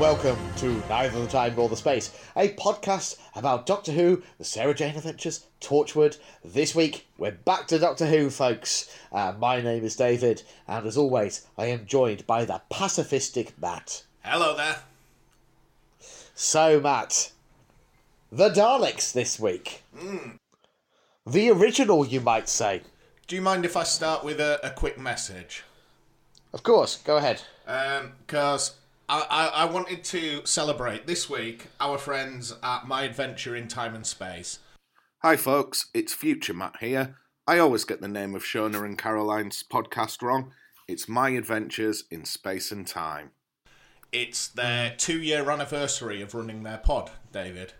welcome to Neither the Time nor the Space, a podcast about Doctor Who, the Sarah Jane Adventures, Torchwood. This week, we're back to Doctor Who, folks. Uh, my name is David, and as always, I am joined by the pacifistic Matt. Hello there. So, Matt, the Daleks this week. The original, you might say. Do you mind if I start with a, a quick message? Of course, go ahead. Because I, I, I wanted to celebrate this week our friends at My Adventure in Time and Space. Hi, folks, it's Future Matt here. I always get the name of Shona and Caroline's podcast wrong. It's My Adventures in Space and Time. It's their two year anniversary of running their pod, David.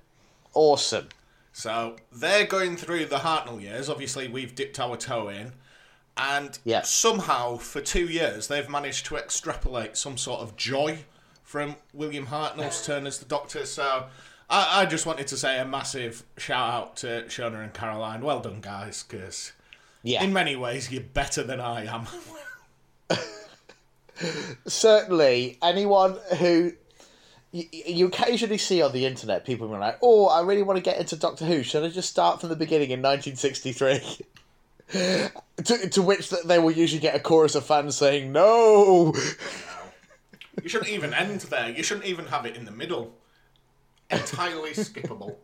Awesome. So they're going through the Hartnell years. Obviously, we've dipped our toe in. And Yeah. somehow, for two years, they've managed to extrapolate some sort of joy from William Hartnell's turn as the Doctor. So I, I just wanted to say a massive shout out to Shona and Caroline. Well done, guys, because Yeah. in many ways, you're better than I am. certainly anyone who you, you occasionally see on the internet people being like, "Oh, I really want to get into Doctor Who. Should I just start from the beginning in 1963?" to, to which th- they will usually get a chorus of fans saying, "No." you shouldn't even end there. You shouldn't even have it in the middle. Entirely skippable.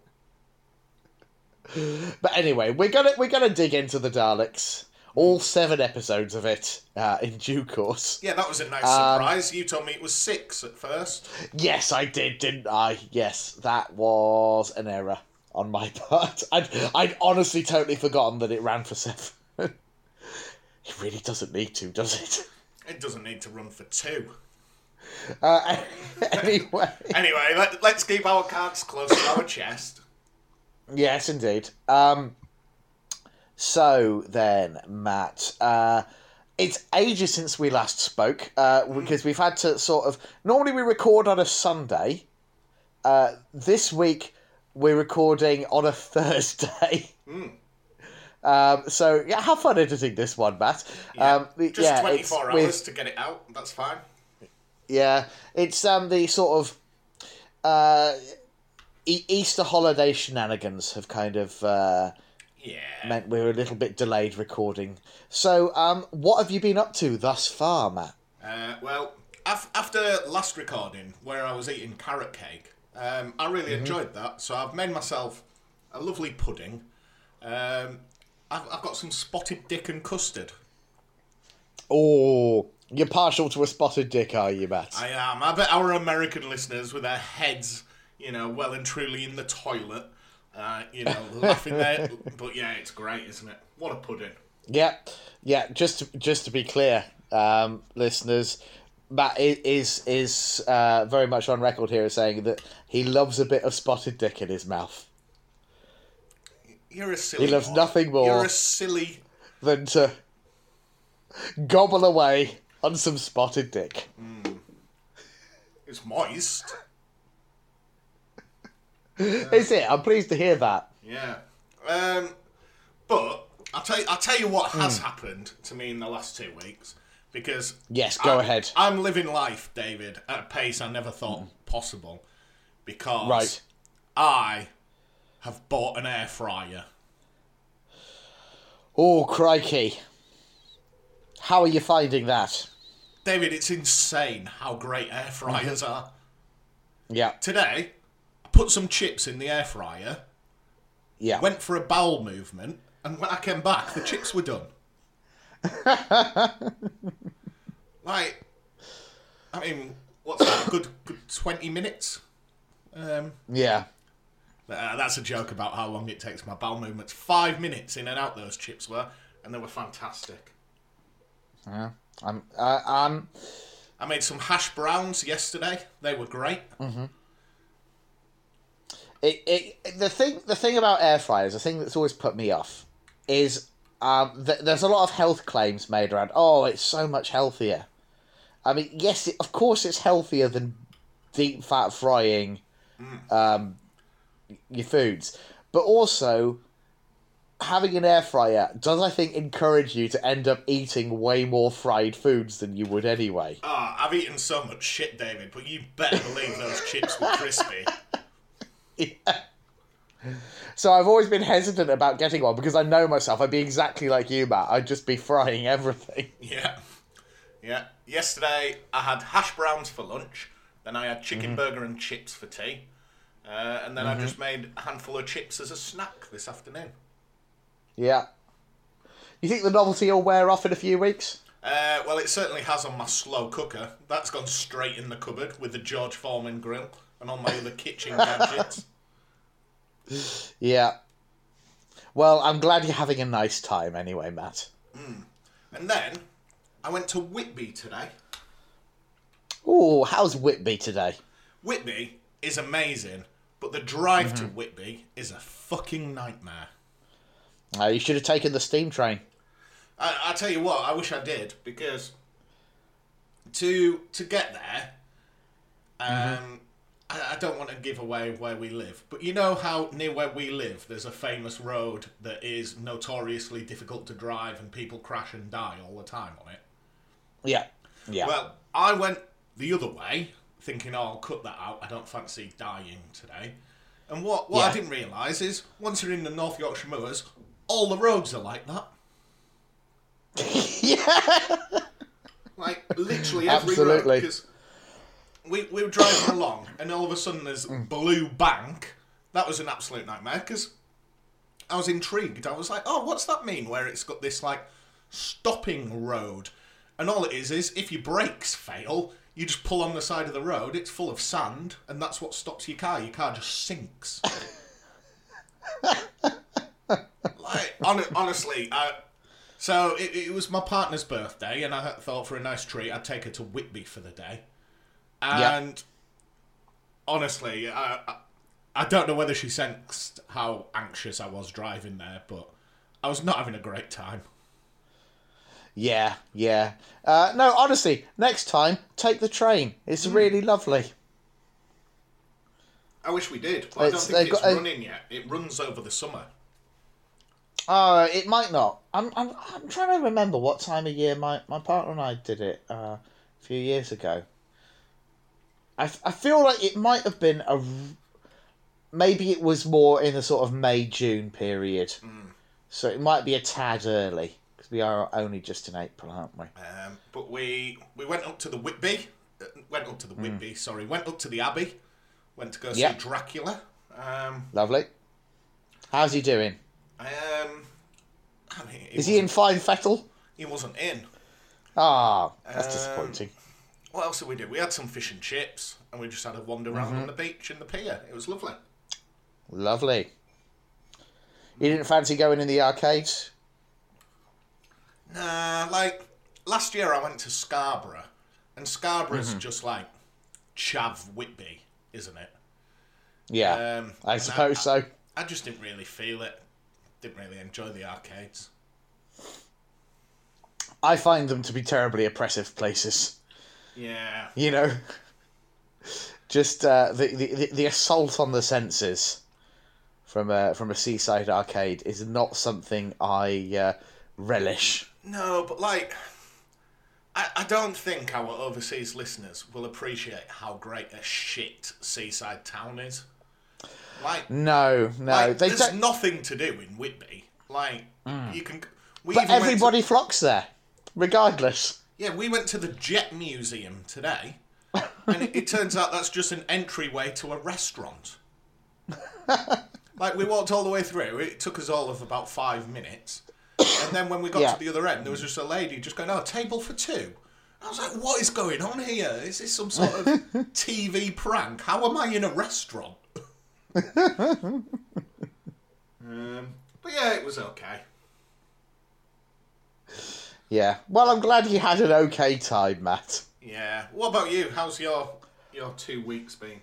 But anyway, we're gonna we're gonna dig into the Daleks, all seven episodes of it uh, in due course. Yeah, that was a nice Um, surprise. You told me it was six at first. Yes, I did, didn't I? Yes, that was an error on my part. I'd, I'd honestly totally forgotten that it ran for seven. it really doesn't need to, does it? It doesn't need to run for two. Uh, anyway, Anyway, let, let's keep our cards close to our chest. yes, indeed. Um, so then, Matt, uh, it's ages since we last spoke uh, because we've had to sort of. Normally, we record on a Sunday. Uh, this week, we're recording on a Thursday. Um, so yeah, have fun editing this one, Matt. Um, Just yeah, 24 hours with- to get it out. That's fine. Yeah, it's um the sort of uh, e- Easter holiday shenanigans have kind of uh, Yeah. meant we're a little bit delayed recording. So, um, what have you been up to thus far, Matt? Uh, well, af- after last recording, where I was eating carrot cake, um, I really Mm-hmm. enjoyed that. So I've made myself a lovely pudding. Um, I've, I've got some spotted dick and custard. Oh, you're partial to a spotted dick, are you, Matt? I am. I bet our American listeners, with their heads, you know, well and truly in the toilet, uh, you know, laughing there. But yeah, it's great, isn't it? What a pudding. Yeah, yeah. Just to, just to be clear, um, listeners, Matt is is uh, very much on record here as saying that he loves a bit of spotted dick in his mouth You're a silly. He loves boy. nothing more. You're a silly. than to gobble away on some spotted dick. Hmm. It's moist. Is it? I'm pleased to hear that. Yeah. Um, but I'll tell you, I'll tell you what has hmm. happened to me in the last two weeks because Yes, go I'm, ahead. I'm living life, David, at a pace I never thought hmm. possible because Right. I have bought an air fryer. Oh, crikey. How are you finding that? David, it's insane how great air fryers are. Yeah, Today, I put some chips in the air fryer, yeah. went for a bowel movement, and when I came back, the chips were done. like, I mean, what's that? A good, good 20 minutes? Um, yeah. uh, that's a joke about how long it takes my bowel movements. Five minutes in and out those chips were, and they were fantastic. Yeah. I'm, uh, um, I made some hash browns yesterday. They were great. Mhm. it, it, the thing the thing about air fryers, the thing that's always put me off, is um, th- there's a lot of health claims made around. Oh, it's so much healthier. I mean, yes, it, of course, it's healthier than deep fat frying um, your foods, but also having an air fryer does, I think, encourage you to end up eating way more fried foods than you would anyway. Ah, I've eaten so much shit, David, but you better believe those chips were crispy. So I've always been hesitant about getting one because I know myself. I'd be exactly like you, Matt. I'd just be frying everything. Yeah. Yeah. Yesterday I had hash browns for lunch, then I had chicken burger and chips for tea, uh, and then I just made a handful of chips as a snack this afternoon. Yeah. You think the novelty will wear off in a few weeks? Uh, well, it certainly has on my slow cooker. That's gone straight in the cupboard with the George Foreman grill and all my other kitchen gadgets. Yeah. Well, I'm glad you're having a nice time anyway, Matt. And then I went to Whitby today. Ooh, how's Whitby today? Whitby is amazing, but the drive to Whitby is a fucking nightmare. Uh, you should have taken the steam train. I, I tell you what, I wish I did because to to get there, um, I, I don't want to give away where we live, but you know how near where we live, there's a famous road that is notoriously difficult to drive, and people crash and die all the time on it. Yeah. Yeah. Well, I went the other way, thinking, oh, I'll cut that out. I don't fancy dying today. And what, what I didn't realise is, once you're in the North Yorkshire Moors, all the roads are like that. yeah. Like, literally every road. Absolutely. Because we, we were driving along, and all of a sudden there's Blue Bank. That was an absolute nightmare, because I was intrigued. I was like, oh, what's that mean, where it's got this, like, stopping road? And all it is is, if your brakes fail, you just pull on the side of the road, it's full of sand, and that's what stops your car. Your car just sinks. like, hon- honestly, I, so it, it was my partner's birthday, and I thought for a nice treat, I'd take her to Whitby for the day. And honestly, I, I, I don't know whether she sensed how anxious I was driving there, but I was not having a great time. Yeah. Yeah. Uh, no, honestly, next time, take the train. It's really lovely. I wish we did. But I don't think it's got running yet. It runs over the summer. Uh, it might not. I'm, I'm, I'm trying to remember what time of year my, my partner and I did it uh, a few years ago. I, f- I feel like it might have been a. r- Maybe it was more in the sort of May June period. So it might be a tad early. Because we are only just in April, aren't we? Um, but we we went up to the Whitby. Uh, went up to the Whitby. Sorry, went up to the Abbey. Went to go see. Dracula. Um, Lovely. How's he doing? Um, I mean, he Is he in fine fettle? He wasn't in. Ah, that's Um, disappointing. What else did we do? We had some fish and chips, and we just had a wander around Mm-hmm. on the beach in the pier. It was lovely. Lovely. You didn't fancy going in the arcades? Nah, like last year I went to Scarborough, and Scarborough's Mm-hmm. just like Chav Whitby, isn't it? Yeah, Um, I and suppose so. I just didn't really feel it. Didn't really enjoy the arcades. I find them to be terribly oppressive places. Yeah. You know, just uh, the, the the assault on the senses from a from a seaside arcade is not something I uh, relish. No, but like, I, I don't think our overseas listeners will appreciate how great a shit seaside town is. Like, No, no, like they there's don't. Mm. nothing to do in Whitby. Like, you can. We But went to- everybody flocks there, regardless. Yeah, we went to the Jet Museum today, and it, it turns out that's just an entryway to a restaurant. like we walked all the way through, it took us all of about five minutes, and then when we got Yeah. to the other end, there was just a lady just going, "Oh, table for two. I was like, "What is going on here? Is this some sort of TV prank? How am I in a restaurant?" Um, but yeah, it was okay. Yeah. Well, I'm glad you had an okay time, Matt. Yeah. What about you? How's your your two weeks been?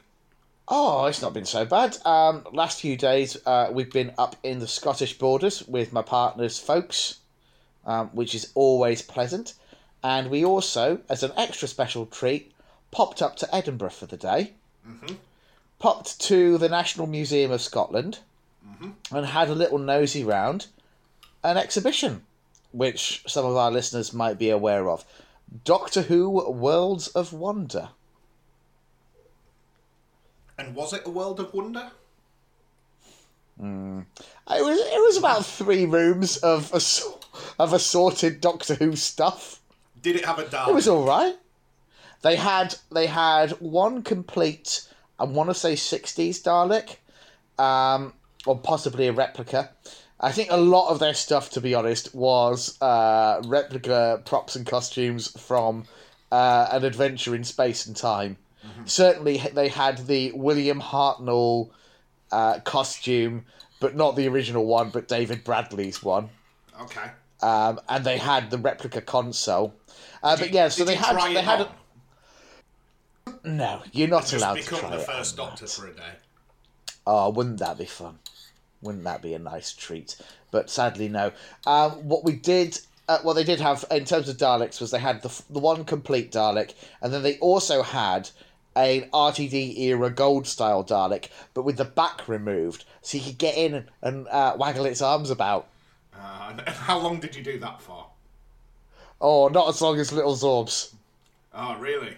Oh, it's not been so bad. Um, last few days, uh, we've been up in the Scottish borders with my partner's folks, um, which is always pleasant. And we also, as an extra special treat, popped up to Edinburgh for the day. Popped to the National Museum of Scotland mm-hmm. and had a little nosy round. an exhibition, which some of our listeners might be aware of. Doctor Who Worlds of Wonder. And was it a world of wonder? Hmm. It was it was about three rooms of of assorted Doctor Who stuff. Did it have a dark? It was all right. They had they had one complete, I want to say sixties Dalek, um, or possibly a replica. I think a lot of their stuff, to be honest, was uh, replica props and costumes from uh, an adventure in space and time. Certainly, they had the William Hartnell uh, costume, but not the original one, but David Bradley's one Okay. um, and they had the replica console. Uh, but yeah, so they had they had. A, no, you're not Just allowed to become the it. first on doctor that. for a day. Oh, wouldn't that be fun? Wouldn't that be a nice treat? But sadly, no. Um, what we did, uh, what they did have in terms of Daleks was they had the the one complete Dalek, and then they also had an RTD era gold style Dalek, but with the back removed, so you could get in and, and uh, waggle its arms about. Uh, and how long did you do that for? Oh, not as long as Little Zorbs. Oh, really?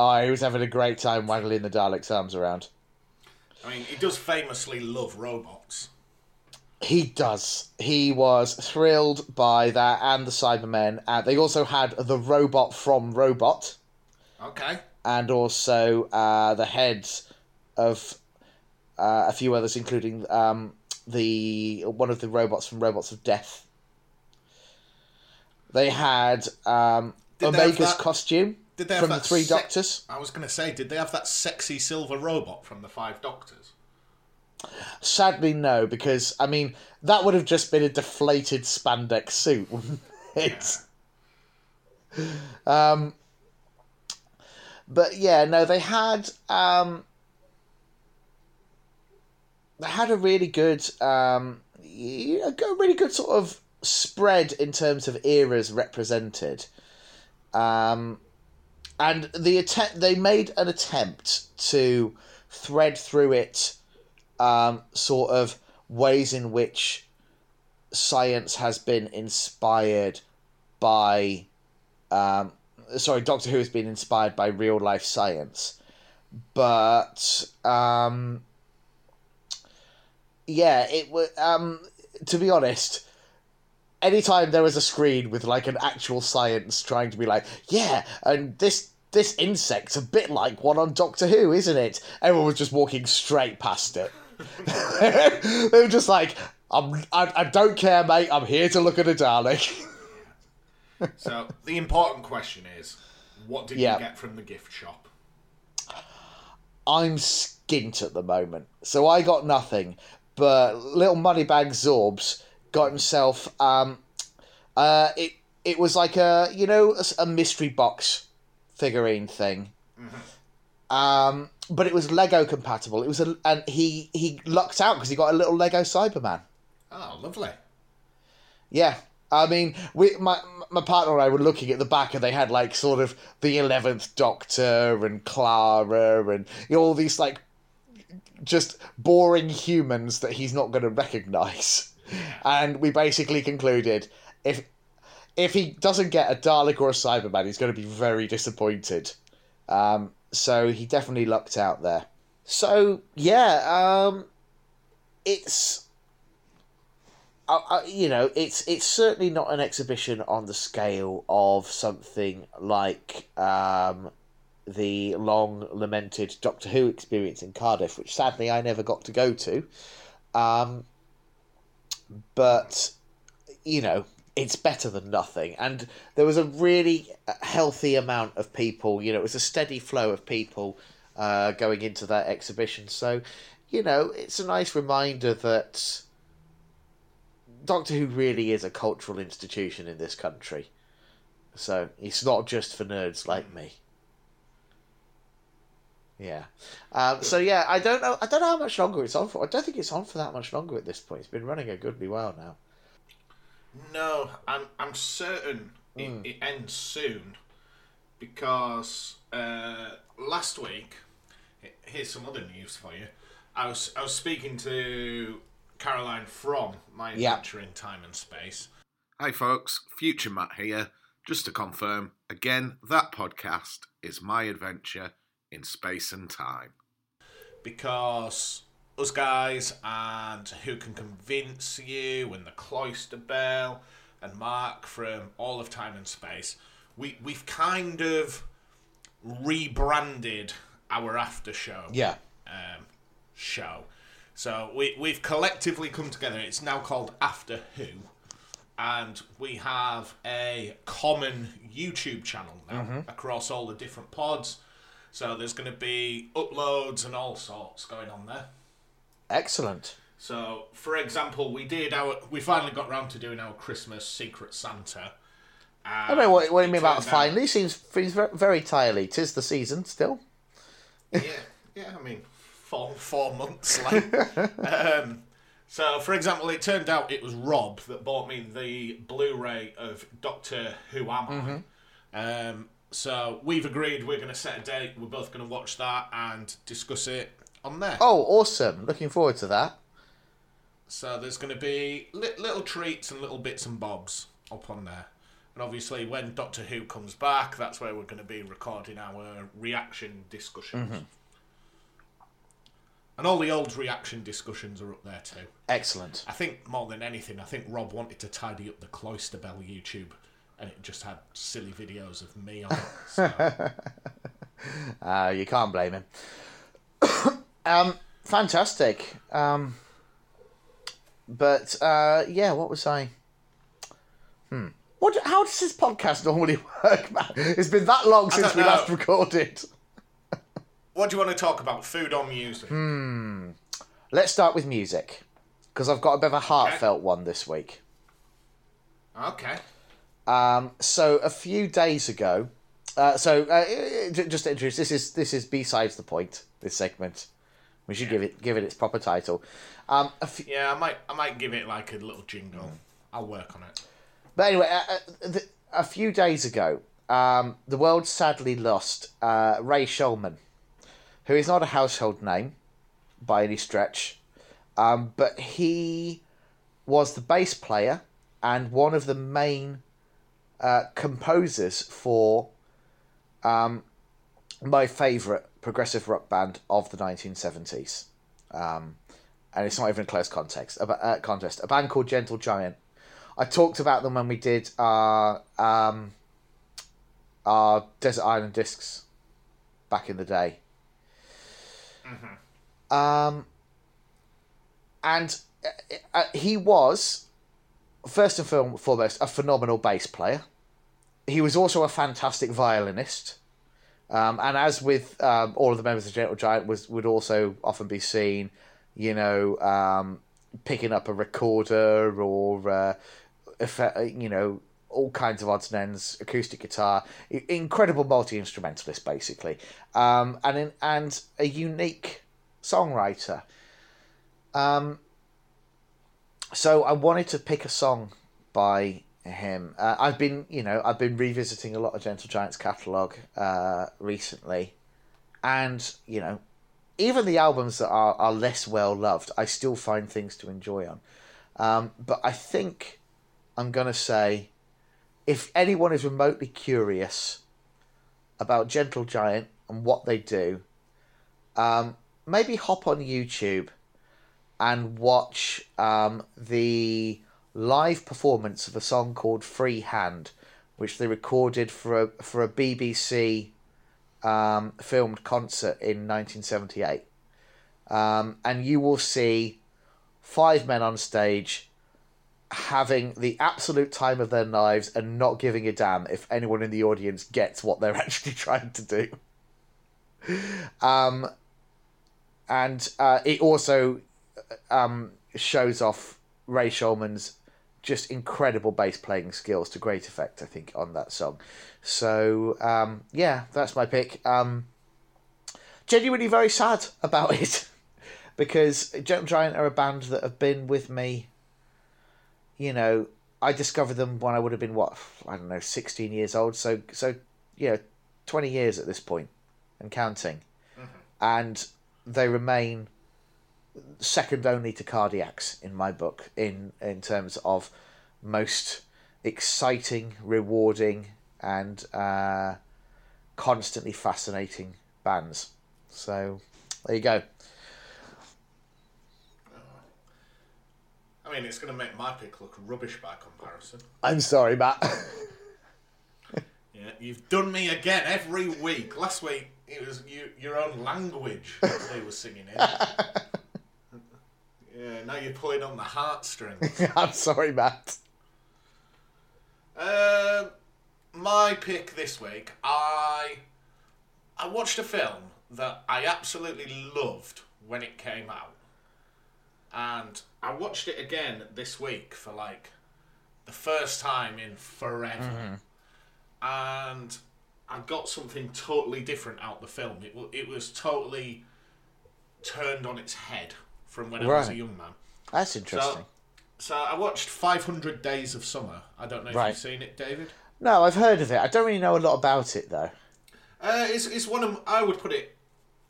Oh, he was having a great time waggling the Dalek's arms around. I mean, he does famously love robots. He does. He was thrilled by that and the Cybermen. And they also had the robot from Robot Okay. and also uh, the heads of uh, a few others, including um, the one of the robots from Robots of Death. They had um, Did Omega's costume Did they have from the Three sec- Doctors. I was going to say, did they have that sexy silver robot from the Five Doctors? Sadly, no, because I mean that would have just been a deflated spandex suit, wouldn't it? Um, but yeah, no, they had um, they had a really good, um, a really good sort of spread in terms of eras represented. Um, and the attempt they made an attempt to thread through it um, sort of ways in which science has been inspired by um, sorry doctor who has been inspired by real life science. But um, yeah it was um, to be honest anytime there was a screen with like an actual science trying to be like yeah and this this insect's a bit like one on doctor who isn't it? Everyone was just walking straight past it. They were just like I'm, I, I don't care mate. I'm here to look at a dalek. So the important question is, what did Yeah. you get from the gift shop? i'm skint at the moment. So i got nothing but little money bag zorbs got himself um uh it it was like a you know a mystery box figurine thing um but it was lego compatible it was a and he he lucked out because he got a little lego cyberman Oh, lovely. Yeah, I mean, we my my partner and I were looking at the back, and they had like sort of the eleventh Doctor and Clara, and you know, all these like just boring humans that he's not going to recognise. And we basically concluded if if he doesn't get a Dalek or a Cyberman, he's going to be very disappointed. Um, so he definitely lucked out there. So yeah, um, it's you know, it's it's certainly not an exhibition on the scale of something like um, the long lamented Doctor Who experience in Cardiff, which sadly I never got to go to. Um, but you know, it's better than nothing, and there was a really healthy amount of people. You know, it was a steady flow of people uh, going into that exhibition. So, you know, it's a nice reminder that. Doctor Who really is a cultural institution in this country. So it's not just for nerds like me. Yeah. Um, so yeah, I don't know. I don't know how much longer it's on for. I don't think it's on for that much longer at this point. It's been running a goodly while now. No, I'm I'm certain it, it ends soon because uh, last week. Here's some other news for you. I was I was speaking to Caroline from My. Adventure in Time and Space. Hi, folks. Future Matt here. Just to confirm, again, that podcast is My Adventure in Space and Time. because us guys and who can convince you and the cloister bell and mark from all of time and space we we've kind of rebranded our after show Yeah. um, show. So we, we've collectively come together. It's now called after who. And we have a common youtube channel now across all the different pods so there's going to be uploads and all sorts going on there. Excellent. So, for example, we did our we finally got round to doing our Christmas Secret Santa. I don't know what, what do you mean about turned out- finally. Seems seems very, very tirely. Tis the season still. Yeah, yeah. I mean, four four months late. um, so, for example, it turned out it was Rob that bought me the Blu-ray of Doctor Who Am I. Um, so we've agreed we're going to set a date. We're both going to watch that and discuss it on there. Oh, awesome! Looking forward to that. So there's going to be li- little treats and little bits and bobs up on there. And obviously, when Doctor Who comes back, that's where we're going to be recording our reaction discussions. Mm-hmm. And all the old reaction discussions are up there too. Excellent. I think more than anything, I think Rob wanted to tidy up the Cloister Bell YouTube, and it just had silly videos of me on it. So, Uh, you can't blame him. um, fantastic. Um, but uh, yeah, what was I? Hmm. What? How does this podcast normally work, man? It's been that long since we know. last recorded. what do you want to talk about? Food or music? Hmm. Let's start with music because I've got a bit of a heartfelt one this week. Okay. Um, so a few days ago, uh, so uh, just to introduce, this is this is besides the point. This segment, we should give it give it its proper title. Um, a Yeah, I might, I might give it like a little jingle. I'll work on it. But anyway, uh, uh, the, a few days ago, um, the world sadly lost uh, Ray Shulman, who is not a household name by any stretch, um, but he was the bass player and one of the main uh, composers for um, my favourite progressive rock band of the 1970s. Um, and it's not even a close context. A, uh, contest. A band called Gentle Giant. I talked about them when we did our um, our Desert Island discs back in the day. Um, and uh, uh, he was first and foremost a phenomenal bass player. He was also a fantastic violinist. Um, and as with um, all of the members of Gentle Giant, was would also often be seen, you know, um, picking up a recorder or, uh, effe- you know, all kinds of odds and ends, acoustic guitar, incredible multi instrumentalist, basically, um, and in, and a unique songwriter. Um, so I wanted to pick a song by him. Uh, I've been, you know, I've been revisiting a lot of Gentle Giant's catalog uh, recently, and you know, even the albums that are, are less well loved, I still find things to enjoy on. Um, but I think I'm gonna say, if anyone is remotely curious about Gentle Giant and what they do, um, maybe hop on YouTube and watch um, the live performance of a song called Free Hand, which they recorded for a, for a BBC um, filmed concert in 1978. Um, and you will see five men on stage having the absolute time of their lives and not giving a damn if anyone in the audience gets what they're actually trying to do. Um, and uh, it also um, shows off Ray Shulman's just incredible bass playing skills to great effect, I think, on that song. So, um, yeah, that's my pick. Um, genuinely very sad about it because Gentle Giant are a band that have been with me. You know, I discovered them when I would have been, what, I don't know, 16 years old. So, so you know, 20 years at this point and counting. And they remain second only to Cardiacs in my book in in terms of most exciting, rewarding, and uh, constantly fascinating bands. So there you go. I mean, it's going to make my pick look rubbish by comparison. I'm sorry, Matt. Yeah, you've done me again every week. Last week it was you, your own language they were singing in. yeah, now you're pulling on the heartstrings. I'm sorry, Matt. Um, my pick this week, I I watched a film that I absolutely loved when it came out, and I watched it again this week for like the first time in forever, and I got something totally different out the film. It it was totally turned on its head from when I was a young man. That's interesting. So, so I watched 500 Days of Summer. I don't know if Right. you've seen it, David. no, I've heard of it. I don't really know a lot about it though. Uh, it's, it's one of I would put it.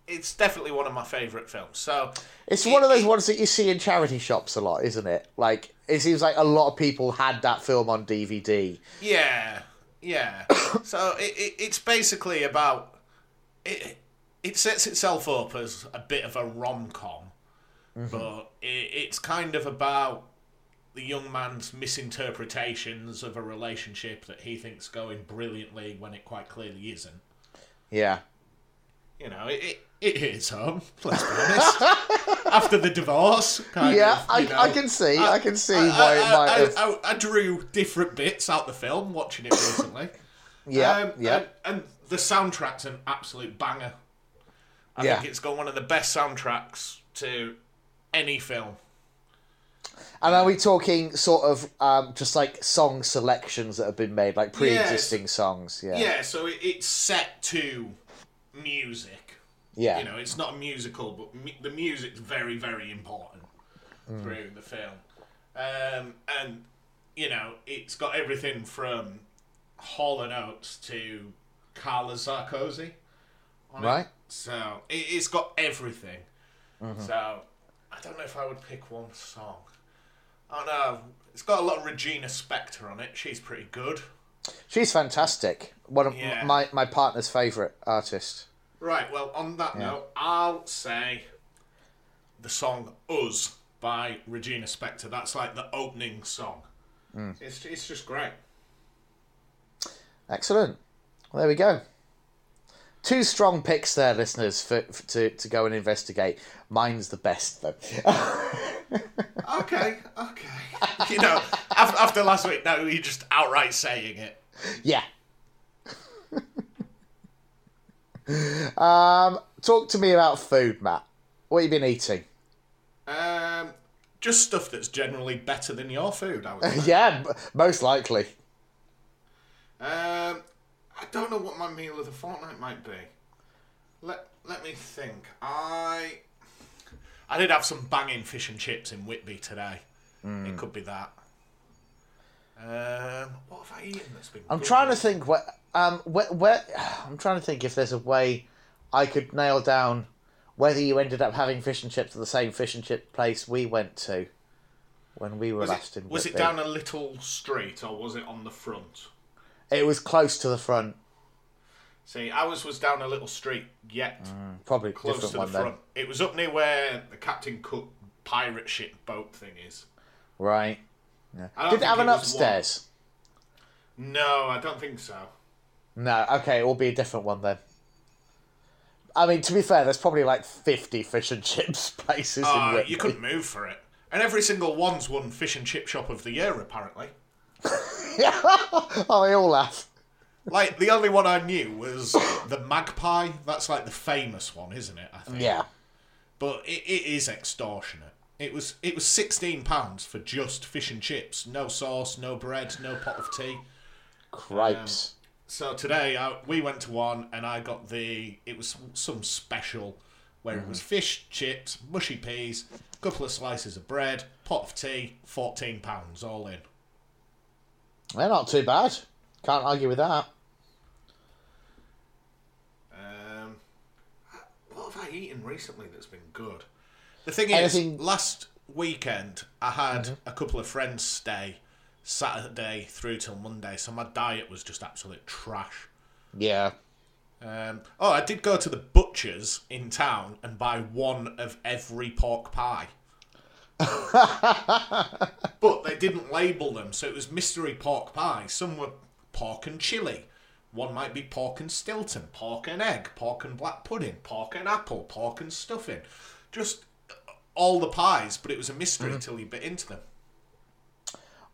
It's definitely one of my favourite films. So It's it- one of those ones that you see in charity shops a lot, isn't it? Like it seems like a lot of people had that film on DVD. Yeah, yeah. so it, it, it's basically about it. It sets itself up as a bit of a rom com, but it, it's kind of about the young man's misinterpretations of a relationship that he thinks going brilliantly when it quite clearly isn't. Yeah. You know, it, it, it hits home, let's be honest. After the divorce, kind Yeah, of, I, know. I can see. I, can see I, why it I- might I- have. I- I drew different bits out the film watching it recently. yeah, Um, yeah. And, and the soundtrack's an absolute banger. I Yeah. think it's got one of the best soundtracks to any film. And are we talking sort of um, just like song selections that have been made, like pre-existing songs? Yeah. Yeah, so it, it's set to music. Yeah. You know, it's not a musical, but mu- the music's very, very important through the film. Um, and, you know, it's got everything from Hall and Oates to Carla Sarkozy. on it. Right. So it, it's got everything. So I don't know if I would pick one song. Oh no, it's got a lot of Regina Spektor on it. She's pretty good. She's fantastic. One of Yeah. my, my partner's favourite artist. Right, well, on that note, I'll say the song Us by Regina Spektor. That's like the opening song. Hmm. It's, it's just great. Excellent. Well, there we go. Two strong picks there, listeners, for, for to, to go and investigate. Mine's the best, though. Okay, okay. you know, after, last week, now you're just outright saying it. yeah. um, talk to me about food, Matt. What have you been eating? Um, just stuff that's generally better than your food, I would say. yeah, most likely. Um, I don't know what my meal of the fortnight might be. Let Let me think. I I did have some banging fish and chips in Whitby today. It could be that. Um, what have I eaten that's been? I'm good? trying to think where, um, where, where, I'm trying to think if there's a way I could nail down whether you ended up having fish and chips at the same fish and chip place we went to when we were Was, last it, in Whitby. was it down a little street or was it on the front? It was close to the front, See, ours was down a little street yet probably close different to the one then. front. It was up near where the Captain Cook pirate ship boat thing is. Right. Yeah. Did it have it an upstairs? No, I don't think so. No. Okay, it will be a different one then. I mean, to be fair, there's probably like 50 fish and chips places in Uh, Whitby. you couldn't move for it. And every single one's won Fish and Chip Shop of the Year, apparently. oh, they all laugh. Like, the only one I knew was the Magpie. That's like the famous one, isn't it? I think. Yeah. But it, it is extortionate. It was it was sixteen pounds for just fish and chips, no sauce, no bread, no pot of tea. Cripes. Um, so today I, we went to one and I got the it was some special where it was mm-hmm. fish, chips, mushy peas, couple of slices of bread, pot of tea, fourteen pounds all in. They're not too bad. Can't argue with that. Um, what have I eaten recently that's been good? The thing Anything- is, last weekend I had a couple of friends stay Saturday through till Monday, so my diet was just absolute trash. Yeah. Um, oh, I did go to the butcher's in town and buy one of every pork pie. but they didn't label them, so it was mystery pork pie. Some were pork and chili. One might be pork and Stilton, pork and egg, pork and black pudding, pork and apple, pork and stuffing. Just all the pies, but it was a mystery mm-hmm. till you bit into them.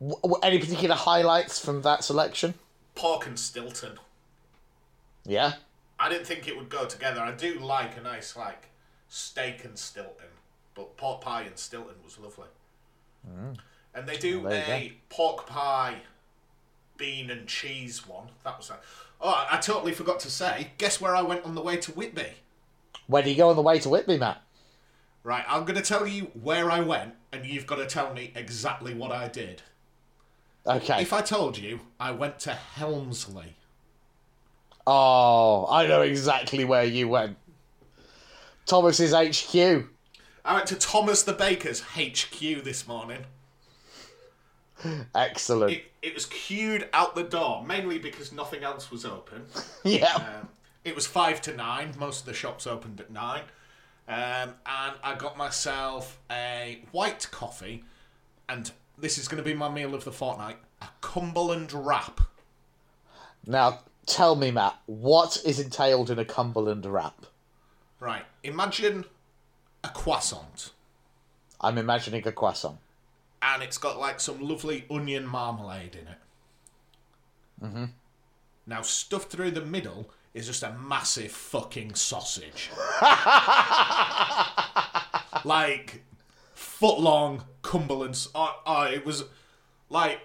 W- any particular highlights from that selection? Pork and Stilton. Yeah. I didn't think it would go together. I do like a nice like steak and Stilton, but pork pie and Stilton was lovely. Mm. And they do Well, a pork pie, bean and cheese one. That was a. Oh, I I totally forgot to say. Guess where I went on the way to Whitby? Where do you go on the way to Whitby, Matt? Right, I'm going to tell you where I went, and you've got to tell me exactly what I did. Okay. If I told you I went to Helmsley, Oh, I know exactly where you went. Thomas's HQ. I went to Thomas the Baker's HQ this morning. Excellent. It, it was queued out the door, mainly because nothing else was open. yeah. Um, it was five to nine. Most of the shops opened at nine. Um, and I got myself a white coffee, and this is going to be my meal of the fortnight: a Cumberland wrap. Now, tell me, Matt, what is entailed in a Cumberland wrap? Right. Imagine a croissant, I'm imagining a croissant. and it's got like some lovely onion marmalade in it. Mm-hmm. Now, stuffed through the middle is just a massive fucking sausage. like foot long Cumberland's. Oh, oh, it was like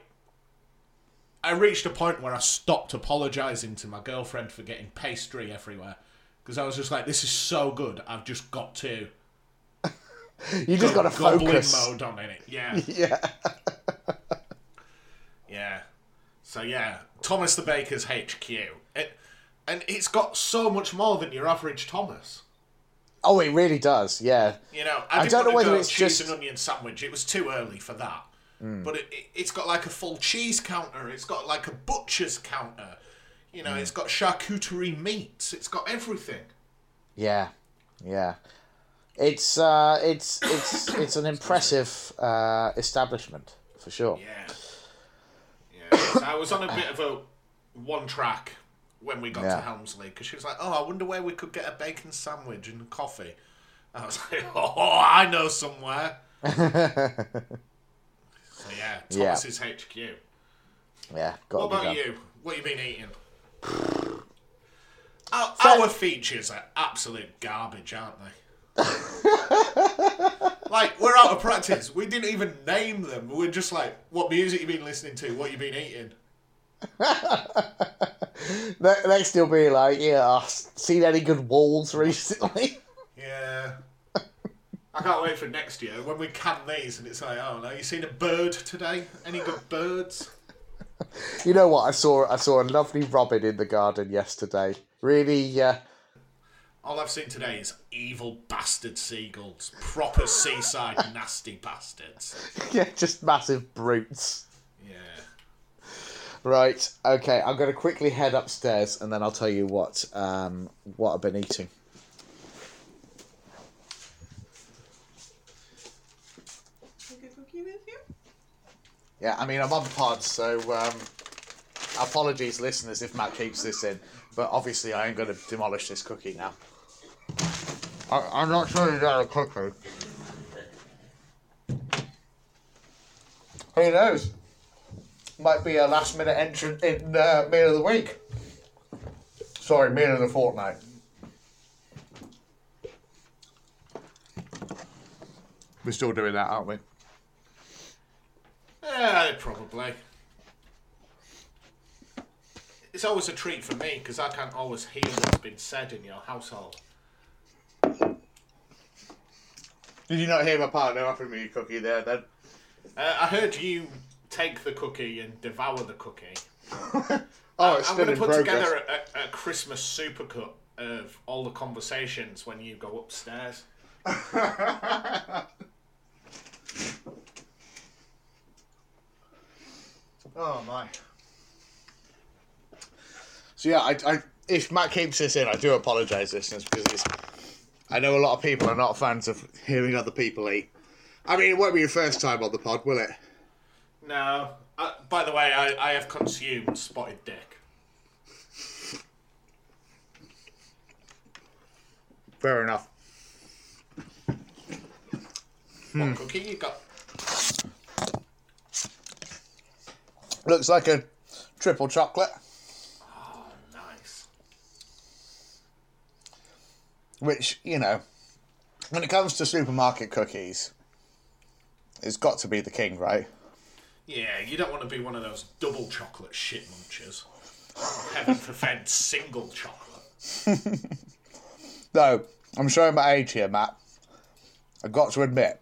I reached a point where I stopped apologising to my girlfriend for getting pastry everywhere because I was just like, "This is so good. I've just got to You just got to focus. mode on in it." Yeah, Yeah. yeah. So yeah, Thomas the Baker's HQ. It, and it's got so much more than your average Thomas. Oh, it really does. Yeah. You know, I, I don't know whether it's cheese just- and onion sandwich. It was too early for that. Hmm. But it, it, it's got like a full cheese counter. It's got like a butcher's counter. You know, hmm. it's got charcuterie meats. It's got everything. Yeah. Yeah. It's uh, it's it's it's an impressive uh, establishment for sure. Yeah. Yeah. so I was on a bit of a one track when we got Yeah. to Helmsley because she was like, "Oh, I wonder where we could get a bacon sandwich and coffee." I was like, "Oh, I know somewhere." so yeah, Yeah. Thomas's HQ. Yeah. Got What about you? What have you been eating? Our, our features are absolute garbage, aren't they? like we're out of practice. We didn't even name them. We're just like, what music you been listening to? What you been eating? Ne- Next, you'll be like, yeah, oh, seen any good walls recently? Yeah. I can't wait for next year when we can these and it's like, oh no, you seen a bird today? Any good birds? you know what? I saw I saw a lovely robin in the garden yesterday. Really, uh, All I've seen today is evil bastard seagulls. Proper seaside nasty bastards. yeah, just massive brutes. Yeah. Right. Okay. I'm going to quickly head upstairs, and then I'll tell you what um, what I've been eating. Take a cookie with you? Yeah. I mean, I'm on pod, so um, apologies, listeners, if Matt keeps this in. But obviously, I am going to demolish this cookie now. I, I'm not sure you got a cookie. Who knows? Might be a last minute entrant in uh, meal of the week. Sorry, meal of the fortnight. We're still doing that, aren't we? Yeah, probably. It's always a treat for me because I can't always hear what's been said in your household. Did you not hear my partner offering me a cookie there then? Uh, I heard you take the cookie and devour the cookie. Oh, it's I'm going to put progress. together a, a Christmas supercut of all the conversations when you go upstairs. oh my. So yeah, I, I if Matt keeps this in, I do apologise, listeners, because it's, I know a lot of people are not fans of hearing other people eat. I mean, it won't be your first time on the pod, will it? No. Uh, by the way, I, I have consumed spotted dick. Fair enough. What cookie you got? Looks like a triple chocolate, Oh, nice. Which you know, when it comes to supermarket cookies, it's got to be the king, right? Yeah, you don't want to be one of those double chocolate shit munchers. Heaven forfend single chocolate. Though I'm showing my age here, Matt. I've got to admit,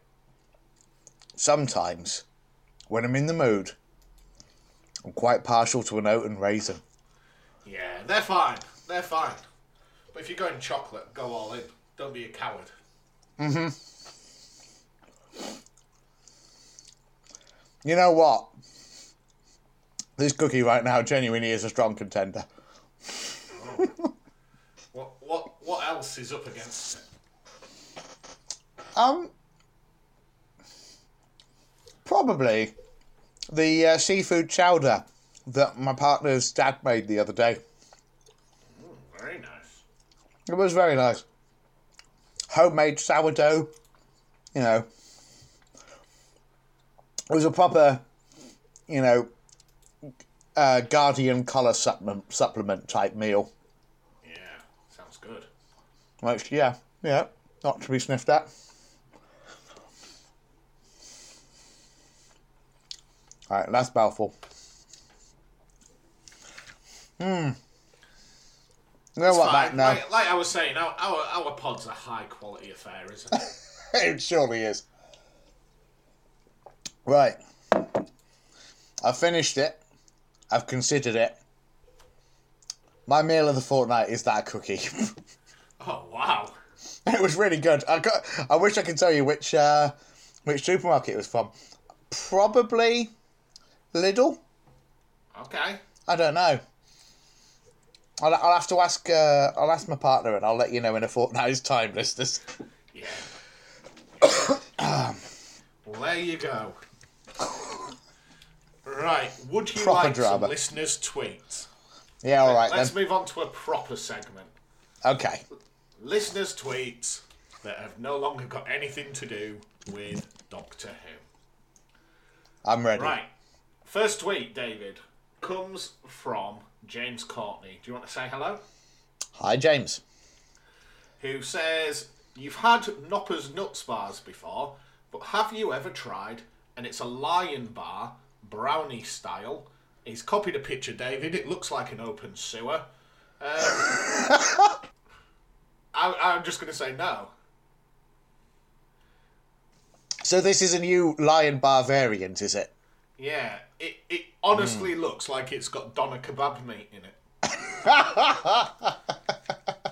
sometimes when I'm in the mood, I'm quite partial to an oat and raisin. Yeah, they're fine. They're fine. But if you're going chocolate, go all in. Don't be a coward. Mhm. You know what? This cookie right now genuinely is a strong contender. What what what else is up against it? Um, probably the uh, seafood chowder that my partner's dad made the other day. Very nice. It was very nice. Homemade sourdough, you know. It was a proper, you know, uh, Guardian colour supplement, supplement type meal. Yeah, sounds good. Which, yeah, yeah, not to be sniffed at. Alright, last mouthful. Hmm. You know what. Matt? No, Like, like I was saying, our, our our pod's a high quality affair, isn't it? it surely is. Right. I've finished it. I've considered it. My meal of the fortnight is that cookie. oh wow. It was really good. I got. I wish I could tell you which uh, which supermarket it was from. Probably Lidl. Okay. I don't know. I'll, I'll have to ask. Uh, I'll ask my partner, and I'll let you know in a fortnight's time, listeners. Yeah. well, there you go. Right. Would you Proper like drama. some listeners' tweets? Yeah, all right Let's then. move on to a proper segment. Okay. Listeners' tweets that have no longer got anything to do with Doctor Who. I'm ready. Right. First tweet, David, comes from James Courtney. Do you want to say hello? Hi, James. Who says, You've had Knoppers Nuts bars before, but have you ever tried? And it's a lion bar, brownie style. He's copied a picture, David. It looks like an open sewer. Um, I, I'm just going to say no. So this is a new Lion Bar variant, is it? Yeah, it, it honestly looks like it's got doner kebab meat in it.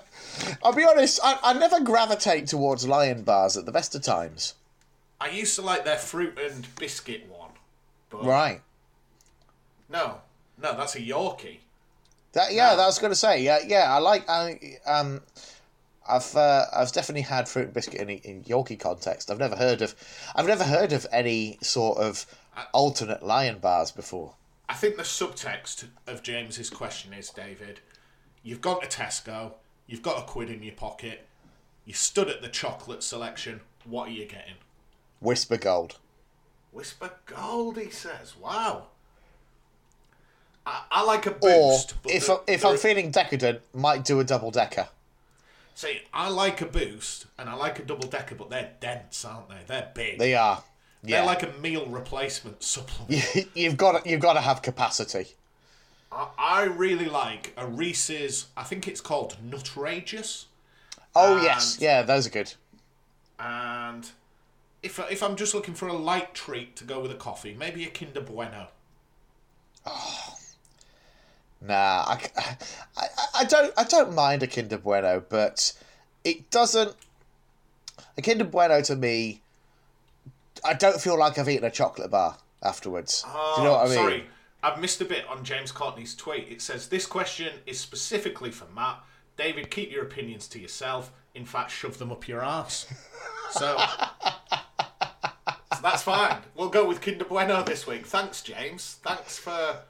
I'll be honest. I, I never gravitate towards Lion Bars at the best of times. I used to like their fruit and biscuit one. But Right. No, no, that's a Yorkie. That yeah, that I was going to say. Yeah, yeah. I like. I um, I've uh, I've definitely had fruit and biscuit in, in Yorkie context. I've never heard of. I've never heard of any sort of alternate Lion Bars before. I think the subtext of James's question is, David, you've gone to Tesco, you've got a quid in your pocket, you stood at the chocolate selection. What are you getting? Wispa Gold. Wispa Gold, he says. Wow. I, I like a Or boost. but if the- I, if the- I'm feeling decadent, might do a double decker. See, I like a boost and I like a double decker, but they're dense, aren't they? They're big. They are. They're like a meal replacement supplement. you've got to, you've got to have capacity. I, I really like a Reese's, I think it's called Nutrageous. Oh yes, yeah, those are good. And if, if I'm just looking for a light treat to go with a coffee, maybe a Kinder Bueno. Ah. Nah, I, I, I- don't I don't mind a Kinder Bueno, but it doesn't. a Kinder Bueno to me, I don't feel like I've eaten a chocolate bar afterwards. Do you know oh, what I mean? Oh, Sorry, I've missed a bit on James Courtney's tweet. It says this question is specifically for Matt. David, keep your opinions to yourself. In fact, shove them up your ass. So, so that's fine. We'll go with Kinder Bueno this week. Thanks, James. Thanks for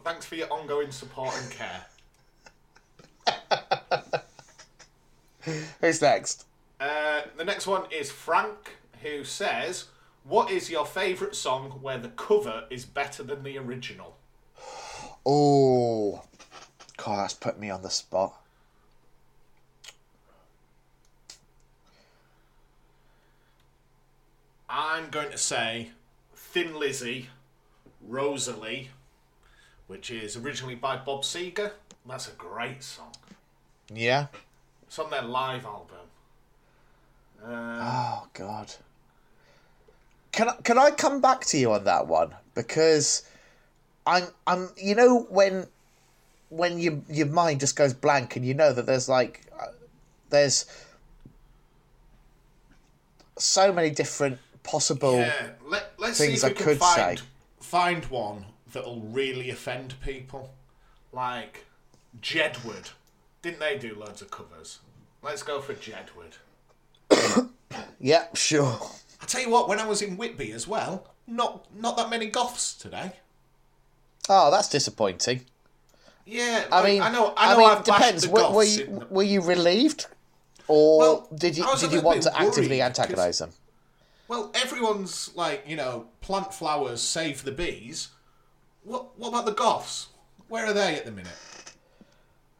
thanks for your ongoing support and care. Who's next? Uh, the next one is Frank, who says, "What is your favourite song where the cover is better than the original?" Oh, God, that's put me on the spot. I'm going to say Thin Lizzy, Rosalie, which is originally by Bob Seger. That's a great song. Yeah. It's on their live album. Uh, Oh God. Can I, can I come back to you on that one because I'm I'm you know when when your your mind just goes blank and you know that there's like uh, there's so many different possible yeah, let, let's see things if we I can could find, say. find one that'll really offend people. Like Jedward. Didn't they do loads of covers? Let's go for Jedward. yeah sure I tell you what, when I was in Whitby as well, not not that many goths today. oh that's disappointing Yeah, I like, mean I know, I know, mean have depends the were, were you in- were you relieved or Well, did you I did you want to actively antagonize them Well, everyone's like, you know, plant flowers, save the bees. What what about the goths? Where are they at the minute?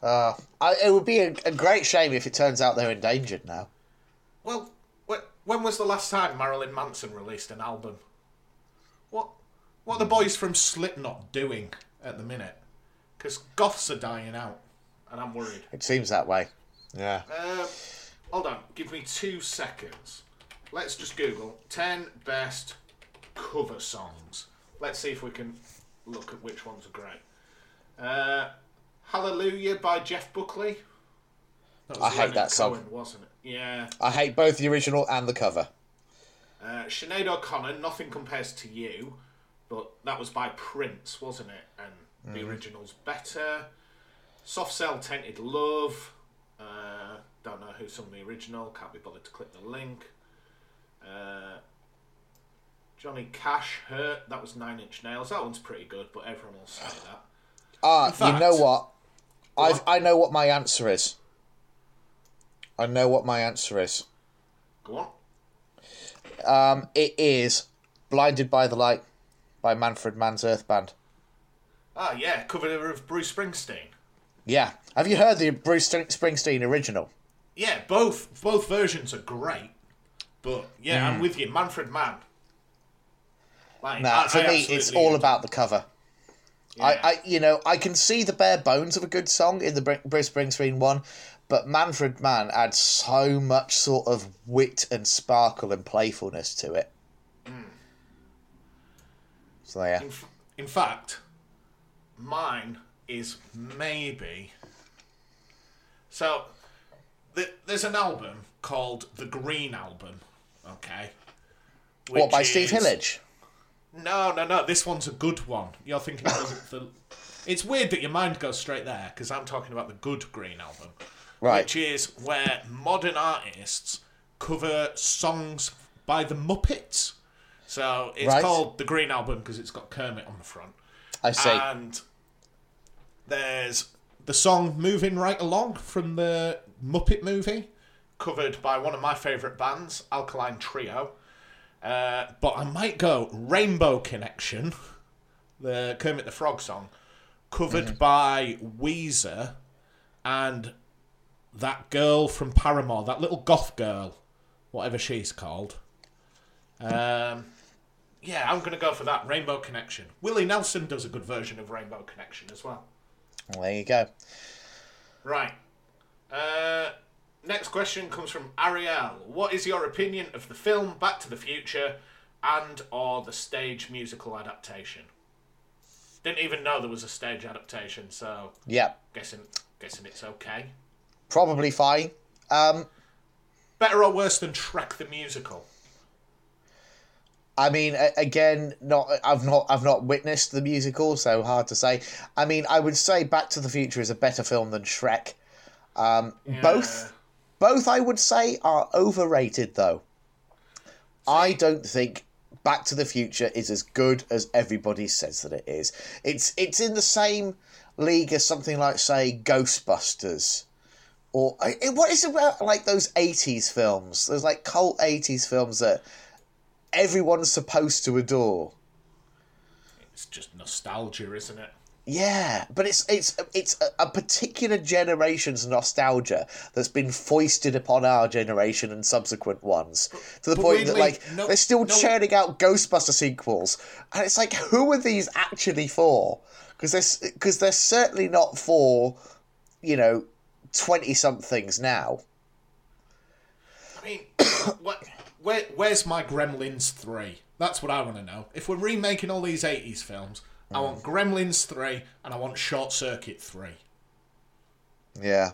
uh, I, it would be a, a great shame if it turns out they're endangered now Well, when was the last time Marilyn Manson released an album? What what are the boys from Slipknot doing at the minute? Because goths are dying out, and I'm worried. It seems that way. Yeah. Um, hold on, give me two seconds. Let's just Google 10 best cover songs. Let's see if we can look at which ones are great. Uh, Hallelujah by Jeff Buckley. I hate Leonard that song. Cohen, wasn't it? Yeah. I hate both the original and the cover. Uh, Sinead O'Connor, Nothing Compares to You, but that was by Prince, wasn't it? And the original's better. Soft Cell Tainted Love. Uh, don't know who sung the original, can't be bothered to click the link. Uh, Johnny Cash, Hurt, that was Nine Inch Nails. That one's pretty good, but everyone will say that. Ah, fact- you know what? I've. I know what my answer is. I know what my answer is. Go on. Um, it is "Blinded by the Light" by Manfred Mann's Earth Band. Ah, yeah, cover of Bruce Springsteen. Yeah. Have you heard the Bruce Springsteen original? Yeah, both both versions are great, but yeah, I'm with you, Manfred Mann. Like, Nah, I- for I me, it's all about the cover. Yeah. I, I, you know, I can see the bare bones of a good song in the Br- Bruce Springsteen one, but Manfred Mann adds so much sort of wit and sparkle and playfulness to it. Mm. So yeah, In, f- in fact, mine is maybe. So, th- there's an album called the Green Album, okay? what by which Steve Hillage? No, no, no. This one's a good one. You're thinking of the. It's weird that your mind goes straight there because I'm talking about the good Green album, Right. which is where modern artists cover songs by the Muppets. So it's Right. called the Green album because it's got Kermit on the front, I see. and there's the song "Moving Right Along" from the Muppet movie, covered by one of my favourite bands, Alkaline Trio. Uh, but I might go Rainbow Connection, the Kermit the Frog song, covered by Weezer and that girl from Paramore, that little goth girl, whatever she's called. Um, yeah, I'm going to go for that Rainbow Connection. Willie Nelson does a good version of Rainbow Connection as well. Well, there you go. Right. Uh, next question comes from Ariel. What is your opinion of the film Back to the Future and or the stage musical adaptation? Didn't even know there was a stage adaptation, so Yeah, guessing guessing it's okay. probably fine. Um, Better or worse than Shrek the Musical? I mean, again, not I've not I've not witnessed the musical, so hard to say. I mean, I would say Back to the Future is a better film than Shrek. Um, Both, both, I would say, are overrated though. I don't think Back to the Future is as good as everybody says that it is. It's it's in the same league as something like say Ghostbusters. Or it- what is it about like those eighties films? Those like cult eighties films that everyone's supposed to adore. It's just nostalgia, isn't it? Yeah, but it's it's it's a, a particular generation's nostalgia that's been foisted upon our generation and subsequent ones to the but point that like no- they're still no- churning out Ghostbuster sequels, and it's like who are these actually for? Because they're because they're certainly not for you know twenty somethings now. I mean, what, where, where's my Gremlins 3? That's what I want to know. If we're remaking all these 80s films, I want Gremlins 3 and I want Short Circuit 3. Yeah.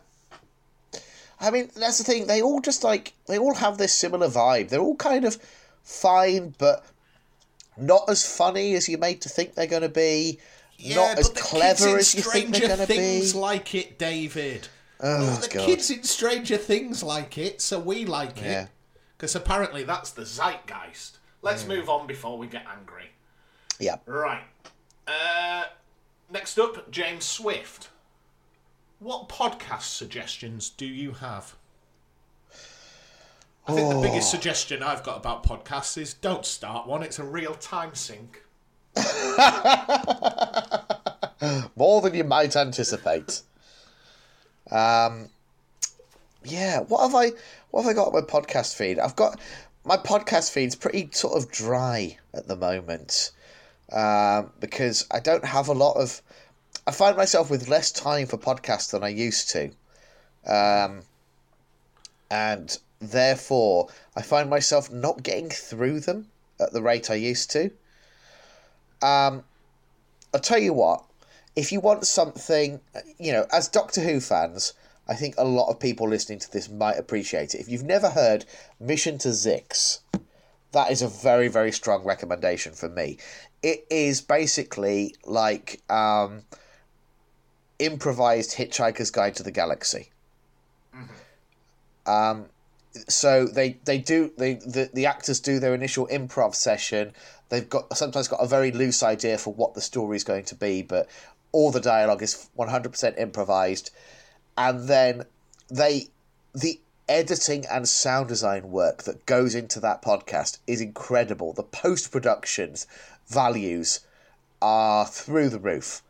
I mean, that's the thing. They all just like they all have this similar vibe. They're all kind of fine, but not as funny as you're made to think they're going to be. not as the clever kids as you in think they're Stranger going to be. Things like it, David. Oh, the God. kids in Stranger Things like it, so we like Yeah. it. Because apparently that's the zeitgeist. Let's hmm. move on before we get angry. Yeah. Right. Uh, next up, James Swift. What podcast suggestions do you have? I think the biggest suggestion I've got about podcasts is don't start one. It's a real time sink. More than you might anticipate. Um, yeah. What have I? What have I got on my podcast feed? I've got my podcast feed's pretty sort of dry at the moment um, because I don't have a lot of. I find myself with less time for podcasts than I used to, um, and therefore I find myself not getting through them at the rate I used to. Um, I'll tell you what, if you want something, you know, as Doctor Who fans, I think a lot of people listening to this might appreciate it. If you've never heard Mission to Zyxx, that is a very, very strong recommendation for me. It is basically like um, improvised Hitchhiker's Guide to the Galaxy. Um, so they they do they the, the actors do their initial improv session. They've got sometimes got a very loose idea for what the story is going to be but all the dialogue is 100% improvised. And then they the editing and sound design work that goes into that podcast is incredible. The post productions values are through the roof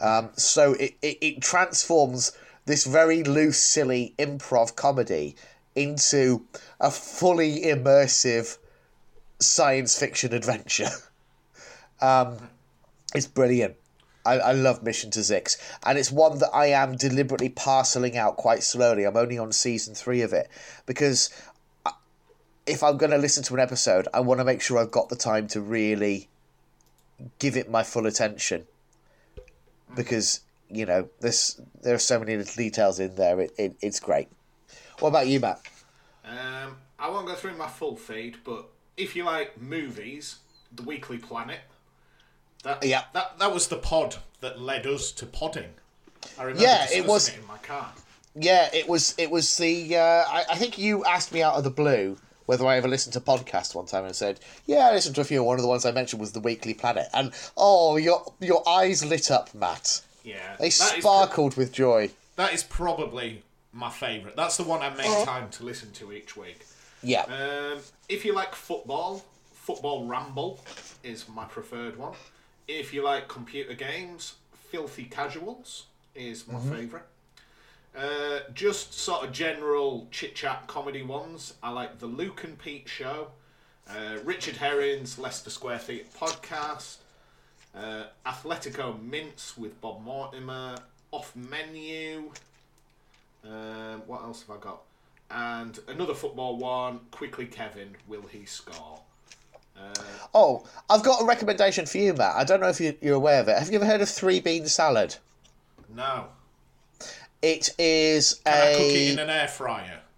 um, so it, it, it transforms this very loose, silly improv comedy into a fully immersive science fiction adventure. um, it's brilliant. I, I love Mission to Zyxx, and it's one that I am deliberately parceling out quite slowly. I'm only on season three of it because I- if I'm going to listen to an episode, I want to make sure I've got the time to really give it my full attention because you know this there are so many little details in there. It, it it's great. What about you, Matt? Um, I won't go through my full feed, but if you like movies, The Weekly Planet, that Yeah. that that was the pod that led us to podding. I remember Yeah, it was- it in my car. Yeah, it was it was the uh, I, I think you asked me out of the blue whether I ever listened to podcast one time and said, Yeah, I listened to a few. One of the ones I mentioned was the Weekly Planet. And oh your your eyes lit up, Matt. Yeah, They is pro- sparkled with joy. that is probably my favourite. That's the one I make Oh. time to listen to each week. Yeah. Um, if you like football, Football Ramble is my preferred one. If you like computer games, Filthy Casuals is my favourite. Uh, just sort of general chit chat comedy ones. I like the Luke and Pete show, uh, Richard Herring's Leicester Square Theatre podcast, uh, Athletico Mince with Bob Mortimer, Off Menu. Um, what else have I got? And another football one. Quickly, Kevin, will he score? Oh, I've got a recommendation for you, Matt. I don't know if you, you're aware of it. Have you ever heard of three bean salad? No. It is Can a I cook it in an air fryer?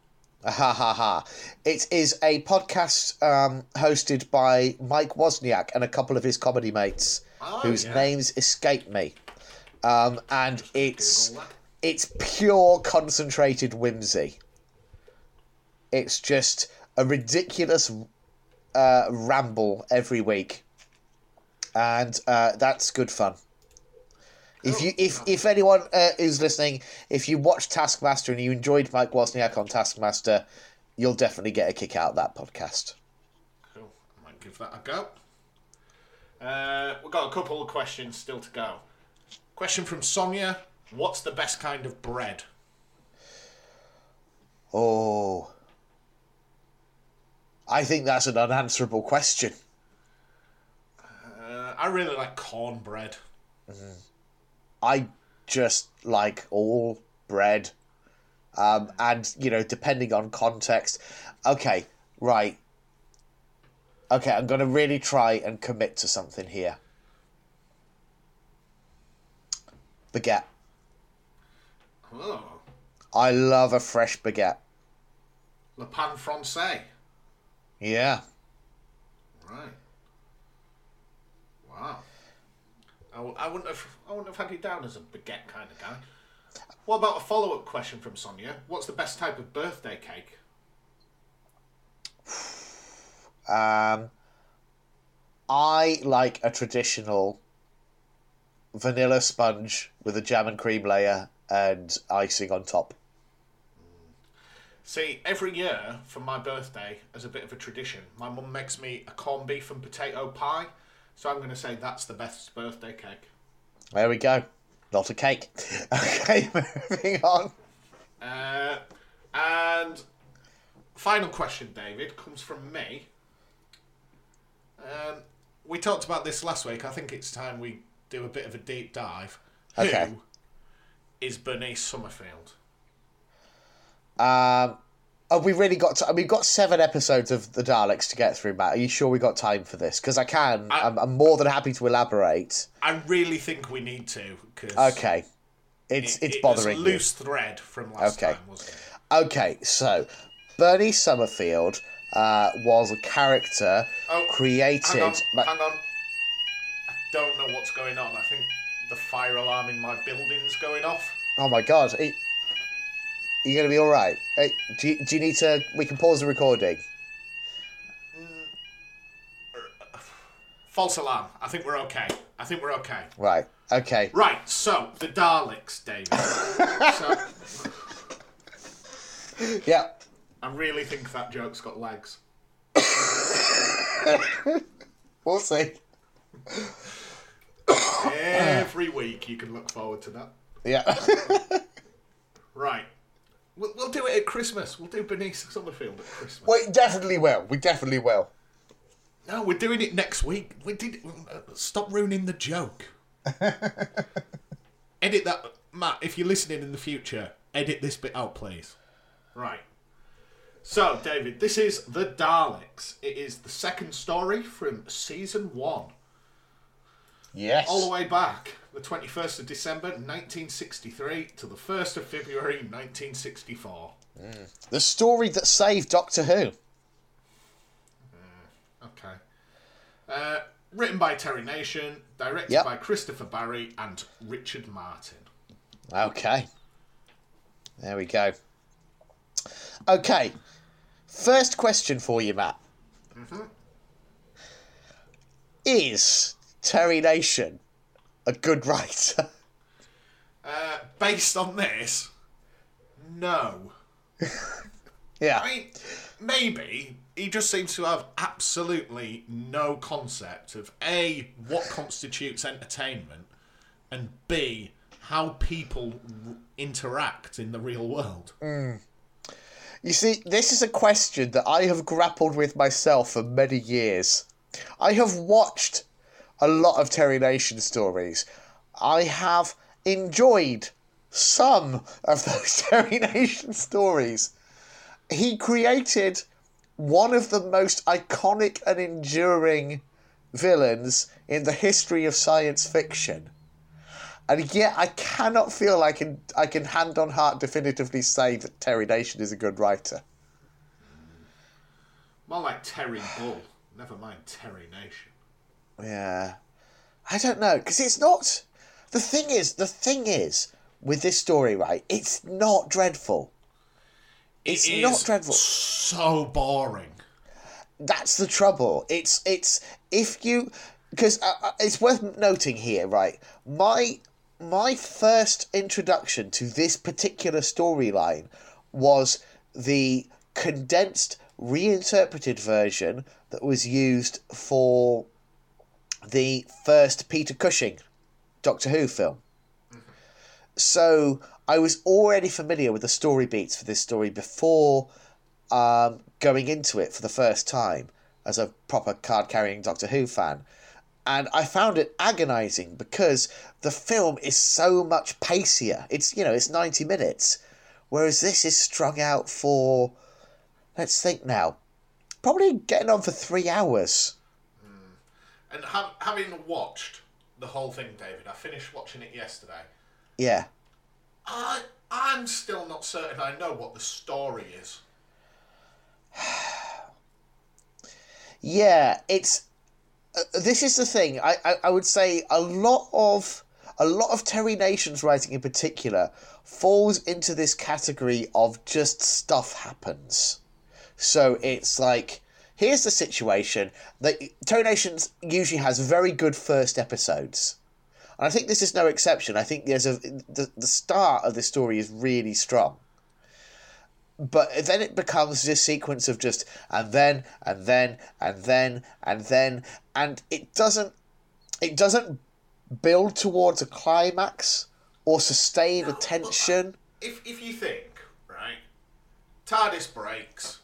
Ha ha ha. It is a podcast um, hosted by Mike Wozniak and a couple of his comedy mates Oh, whose yeah. names escape me. Um, and it's it's pure concentrated whimsy. It's just a ridiculous uh, ramble every week, and uh, that's good fun. If you if if anyone uh, is listening, if you watch Taskmaster and you enjoyed Mike Wozniak on Taskmaster, you'll definitely get a kick out of that podcast. Cool. I might give that a go. Uh, we've got a couple of questions still to go. Question from Sonia What's the best kind of bread? Oh, I think that's an unanswerable question. Uh, I really like cornbread. I just like all bread. Um, and, you know, depending on context. Okay, right. Okay, I'm going to really try and commit to something here. Baguette. Oh, I love a fresh baguette. Le Pan Francais. Yeah. Right. Wow. I, I wouldn't have. I wouldn't have had you down as a baguette kind of guy. What about a follow-up question from Sonia? What's the best type of birthday cake? Um, I like a traditional vanilla sponge with a jam and cream layer and icing on top. See, every year for my birthday, as a bit of a tradition, my mum makes me a corned beef and potato pie. So I'm going to say that's the best birthday cake. There we go. Not a cake. Okay, moving on. Uh, and final question, David, comes from me. Um, we talked about this last week. I think it's time we do a bit of a deep dive. Okay. Who is Bernice Summerfield? Um, have we really got? To, we've got seven episodes of the Daleks to get through, Matt. Are you sure we got time for this? Because I can. I, am I'm more than happy to elaborate. I really think we need to because Okay, it's it's it bothering was a you. loose thread from last Okay. time, wasn't it? Okay, so Bernie Summerfield uh, was a character Oh, created. Hang on, by- hang on. I don't know what's going on. I think the fire alarm in my building's going off. Oh my god, are you, are gonna be all right? Hey, do you, do you need to? We can pause the recording. False alarm. I think we're okay. I think we're okay. Right. Okay. Right, so the Daleks, David. so Yeah. I really think that joke's got legs. We'll see. Every week you can look forward to that. Yeah. Right. We'll, we'll do it at Christmas. We'll do Bernice Summerfield at Christmas. we definitely will. We definitely will. No, we're doing it next week. We did. Uh, stop ruining the joke. edit that, Matt. If you're listening in the future, edit this bit out, please. Right. So, David, this is the Daleks. It is the second story from season one, Yes. all the way back the 21st of December 1963 to the 1st of February 1964. Mm. The story that saved Doctor Who. Uh, okay. Uh, written by Terry Nation, directed Yep. by Christopher Barry and Richard Martin. Okay. There we go. Okay. First question for you, Matt. Mm-hmm. Is Terry Nation a good writer? Uh, based on this, no. yeah. I mean, maybe he just seems to have absolutely no concept of A, what constitutes entertainment, and B, how people r- interact in the real world. You see, this is a question that I have grappled with myself for many years. I have watched a lot of Terry Nation stories. I have enjoyed some of those Terry Nation stories. He created one of the most iconic and enduring villains in the history of science fiction. And yet, I cannot feel I can I can hand on heart definitively say that Terry Nation is a good writer. More like Terry Bull. Never mind Terry Nation. Yeah, I don't know because it's not. The thing is, the thing is with this story, right? It's not dreadful. It's It not dreadful. So boring. That's the trouble. It's it's if you because uh, uh, it's worth noting here, right? My my first introduction to this particular storyline was the condensed, reinterpreted version that was used for the first Peter Cushing Doctor Who film. So I was already familiar with the story beats for this story before um, going into it for the first time as a proper card carrying Doctor Who fan. And I found it agonizing because the film is so much pacier. It's, you know, it's 90 minutes. Whereas this is strung out for, let's think now, probably getting on for three hours. And ha- having watched the whole thing, David, I finished watching it yesterday. Yeah. I I'm still not certain I know what the story is. Yeah, it's. Uh, this is the thing. I, I, I would say a lot of a lot of Terry Nation's writing in particular falls into this category of just stuff happens. So it's like here's the situation that Terry Nations usually has very good first episodes. And I think this is no exception. I think there's a the, the start of the story is really strong but then it becomes this sequence of just and then and then and then and then and it doesn't it doesn't build towards a climax or sustain a tension If if you think right, TARDIS breaks,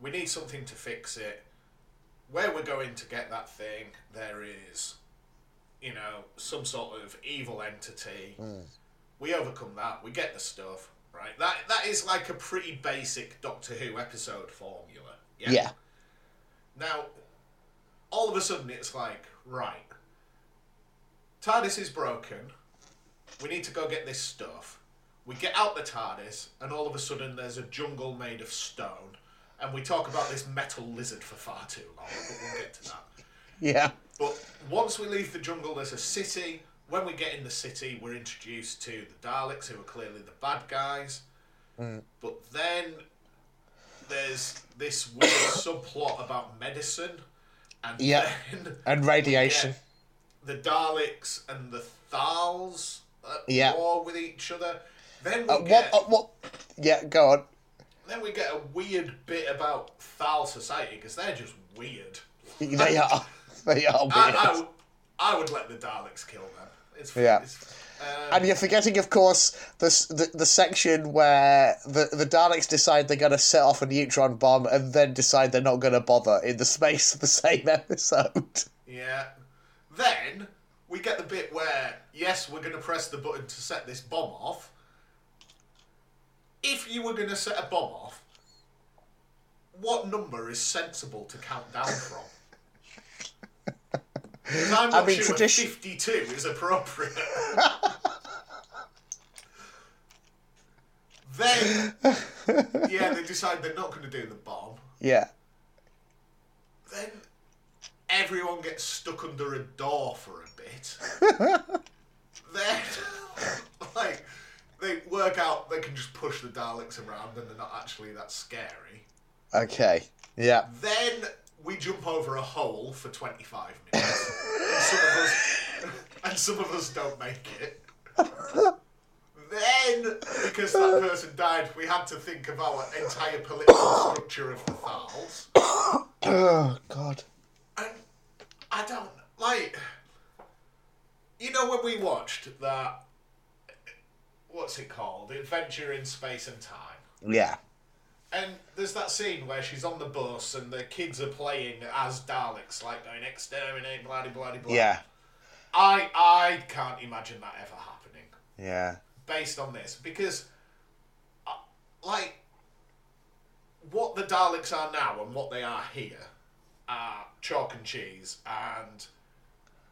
we need something to fix it. Where we're going to get that thing, there is, you know, some sort of evil entity. Hmm. We overcome that. We get the stuff. Right. That that is like a pretty basic Doctor Who episode formula. yeah Now, all of a sudden, it's like, right, TARDIS is broken. We need to go get this stuff. We get out the TARDIS, and all of a sudden, there's a jungle made of stone. And we talk about this metal lizard for far too long, but we'll get to that. yeah But once we leave the jungle, there's a city. When we get in the city, we're introduced to the Daleks, who are clearly the bad guys. But then there's this weird subplot about medicine, and Yeah. then and radiation the Daleks and the Thals at Yeah. war with each other. Then we uh, get what uh, what yeah go on then we get a weird bit about Thal society because they're just weird. they are they are weird I, I, would- I would let the Daleks kill them. It's, Yeah. It's, um, And you're forgetting, of course, the, the the section where the, the Daleks decide they're going to set off a neutron bomb and then decide they're not going to bother in the space of the same episode. yeah. Then we get the bit where yes, we're going to press the button to set this bomb off. If you were going to set a bomb off, what number is sensible to count down from? I'm not mean, sure tradition- 52 is appropriate. then, yeah, they decide they're not going to do the bomb. Yeah. Then everyone gets stuck under a door for a bit. then, like, they work out they can just push the Daleks around and they're not actually that scary. Okay. Yeah. Then we jump over a hole for 25 minutes. and, some of us, and some of us don't make it. Then, because that person died, we had to think of our entire political structure of the Thals. Oh God. And I don't like. You know when we watched that. What's it called? Adventure in Space and Time. Yeah. And there's that scene where she's on the bus and the kids are playing as Daleks, like going exterminate, blah blah blah blah. Yeah. I I can't imagine that ever happening Yeah. based on this because, uh, like, what the Daleks are now and what they are here are chalk and cheese, and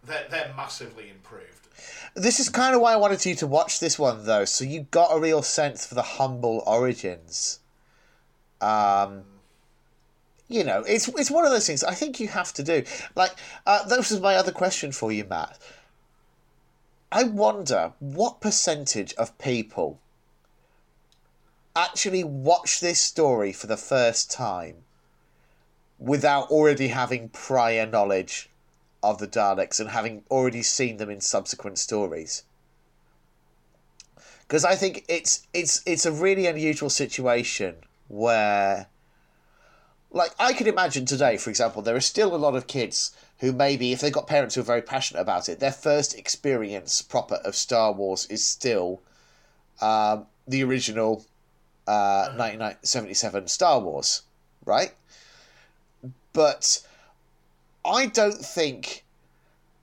they're they're massively improved. This is kind of why I wanted you to watch this one, though, so you got a real sense for the humble origins. Um, you know, it's it's one of those things I think you have to do. Like, uh, this is my other question for you, Matt. I wonder what percentage of people actually watch this story for the first time without already having prior knowledge of the Daleks and having already seen them in subsequent stories. Because I think it's it's it's a really unusual situation where like I could imagine today, for example, there are still a lot of kids who maybe, if they've got parents who are very passionate about it, their first experience proper of Star Wars is still um, the original uh, 1977 Star Wars, right? But I don't think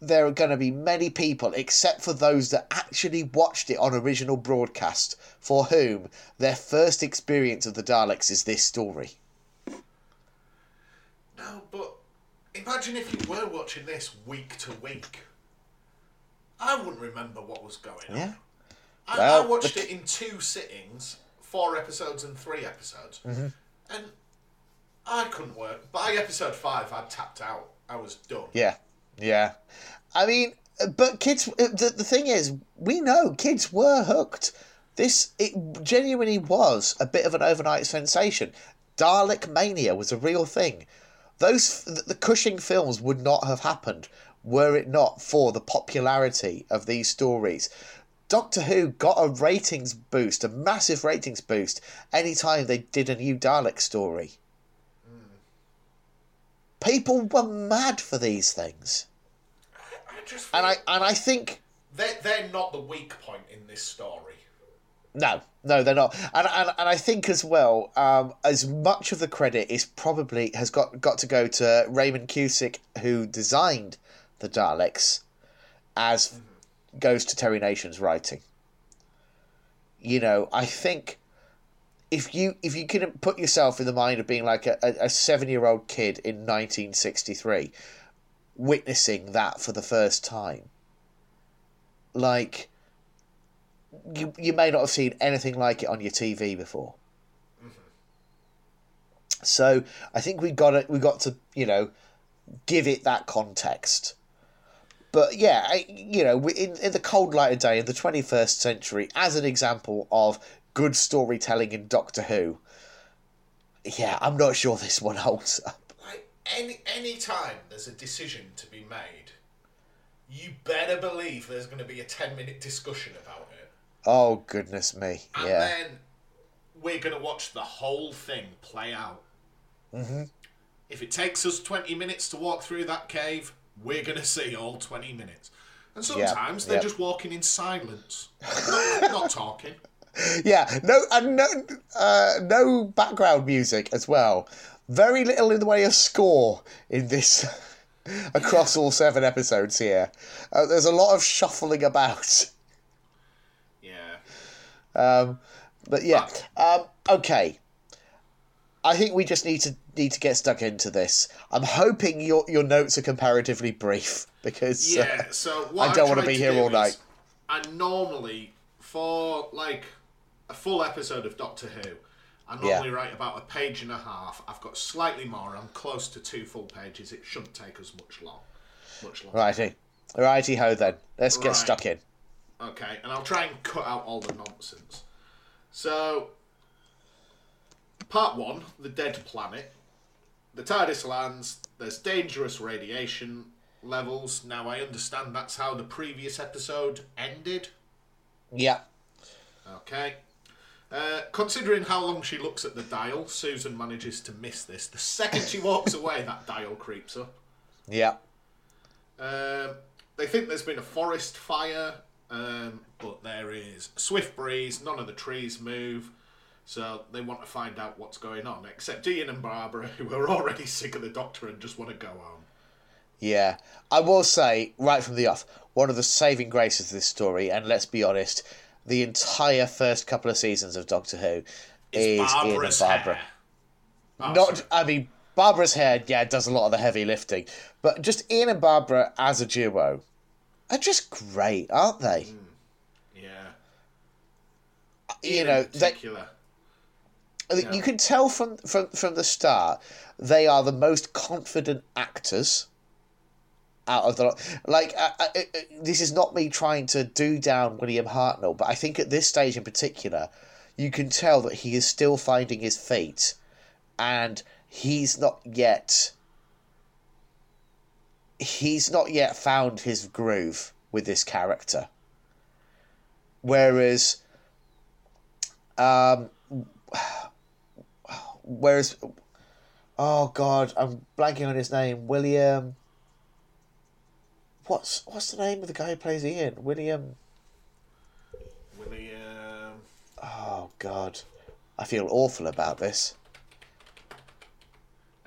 there are going to be many people, except for those that actually watched it on original broadcast, for whom their first experience of the Daleks is this story. No, but imagine if you were watching this week to week. I wouldn't remember what was going on. Yeah. I, Well, I watched the- it in two sittings, four episodes and three episodes, Mm-hmm. and I couldn't work. By episode five, I'd tapped out. I was done. Yeah, yeah. I mean, but kids. uh, The, the thing is, we know kids were hooked. This it genuinely was a bit of an overnight sensation. Dalek mania was a real thing. Those the the Cushing films would not have happened were it not for the popularity of these stories. Doctor Who got a ratings boost, a massive ratings boost, anytime they did a new Dalek story. People were mad for these things. I just And I and I think they're, they're not the weak point in this story. no, no, they're not. And and, and I think as well, um, as much of the credit is probably has got got to go to Raymond Cusick, who designed the Daleks, as goes to Terry Nation's writing. You know, I think if you if you can put yourself in the mind of being like a, a, seven year old kid in nineteen sixty three, witnessing that for the first time, like you you may not have seen anything like it on your TV before. Mm-hmm. So I think we got it. We got to you know give it that context. But yeah, I, you know, in in the cold light of day in the twenty first century, as an example of good storytelling in Doctor Who. Yeah, I'm not sure this one holds up. Like any any time there's a decision to be made, you better believe there's going to be a ten minute discussion about it, Oh goodness me! and Yeah, then we're going to watch the whole thing play out. Mm-hmm. If it takes us twenty minutes to walk through that cave, we're going to see all twenty minutes. And sometimes they're yeah. just walking in silence, not, not talking. yeah. No, and no, uh, no background music as well. Very little in the way of score in this across all seven episodes here. Uh, there's a lot of shuffling about. Yeah. Um, but yeah, um, okay. I think we just need to need to get stuck into this. I'm hoping your your notes are comparatively brief because uh, Yeah, so what I don't want wanna be here all night. I normally, for like a full episode of Doctor Who, I Yeah. normally write about a page and a half. I've got slightly more. I'm close to two full pages. It shouldn't take us much long. Much long. righty, righty ho then. Let's get stuck in. Okay, and I'll try and cut out all the nonsense. So, part one, the dead planet. The TARDIS lands. There's dangerous radiation levels. Now I understand that's how the previous episode ended. Yeah, Okay. Uh, considering how long she looks at the dial, Susan manages to miss this. The second she walks away, that dial creeps up. yeah, Um, they think there's been a forest fire, um, but there is a swift breeze. None of the trees move, so they want to find out what's going on. Except Ian and Barbara, who are already sick of the doctor and just want to go home. yeah. I will say right from the off, one of the saving graces of this story, and let's be honest, the entire first couple of seasons of Doctor Who is Barbara's Ian and Barbara. hair. Oh, Not. I mean, Barbara's hair, yeah, does a lot of the heavy lifting, but just Ian and Barbara as a duo are just great, aren't they? Hmm. yeah. Uh, you Ian know, in they. You can tell from, from from the start they are the most confident actors out of the. Like, uh, uh, uh, this is not me trying to do down William Hartnell, but I think at this stage in particular, you can tell that he is still finding his feet, and he's not yet. He's not yet found his groove with this character. Whereas, um, whereas, oh god, I'm blanking on his name. William. What's what's the name of the guy who plays Ian? William. William. Oh God, I feel awful about this.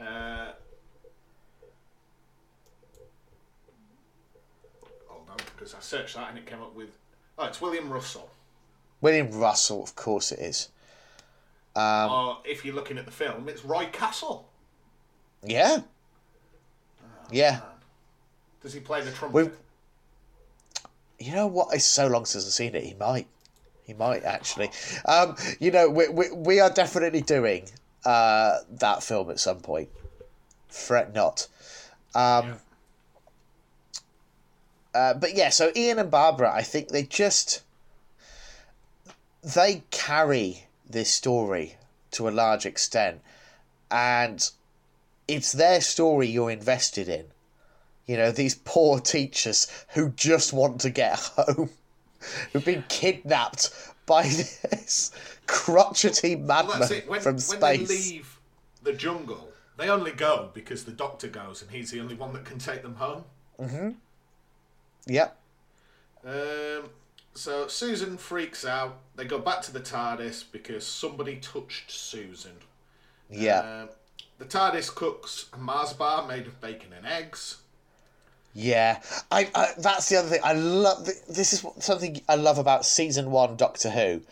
Uh, hold on, because I searched that and it came up with. Oh, it's William Russell. William Russell, of course it is. Um, or if you're looking at the film, it's Roy Castle. yeah. Yeah. Does he play the trumpet? We've- You know what? It's so long since I've seen it. He might. He might actually. Um, you know, we, we, we are definitely doing uh, that film at some point. Fret not. Um, uh, but yeah, so Ian and Barbara, I think they just they carry this story to a large extent, and it's their story you're invested in. You know, these poor teachers who just want to get home, who've been kidnapped by this crotchety madman that's it. When, from when they leave the jungle, they only go because the doctor goes and he's the only one that can take them home. Mhm. Yep. Um, so Susan freaks out. They go back to the TARDIS because somebody touched Susan. Yeah. Um, the TARDIS cooks a Mars bar made of bacon and eggs. Yeah, I, I that's the other thing. I love this is something I love about season one Doctor Who,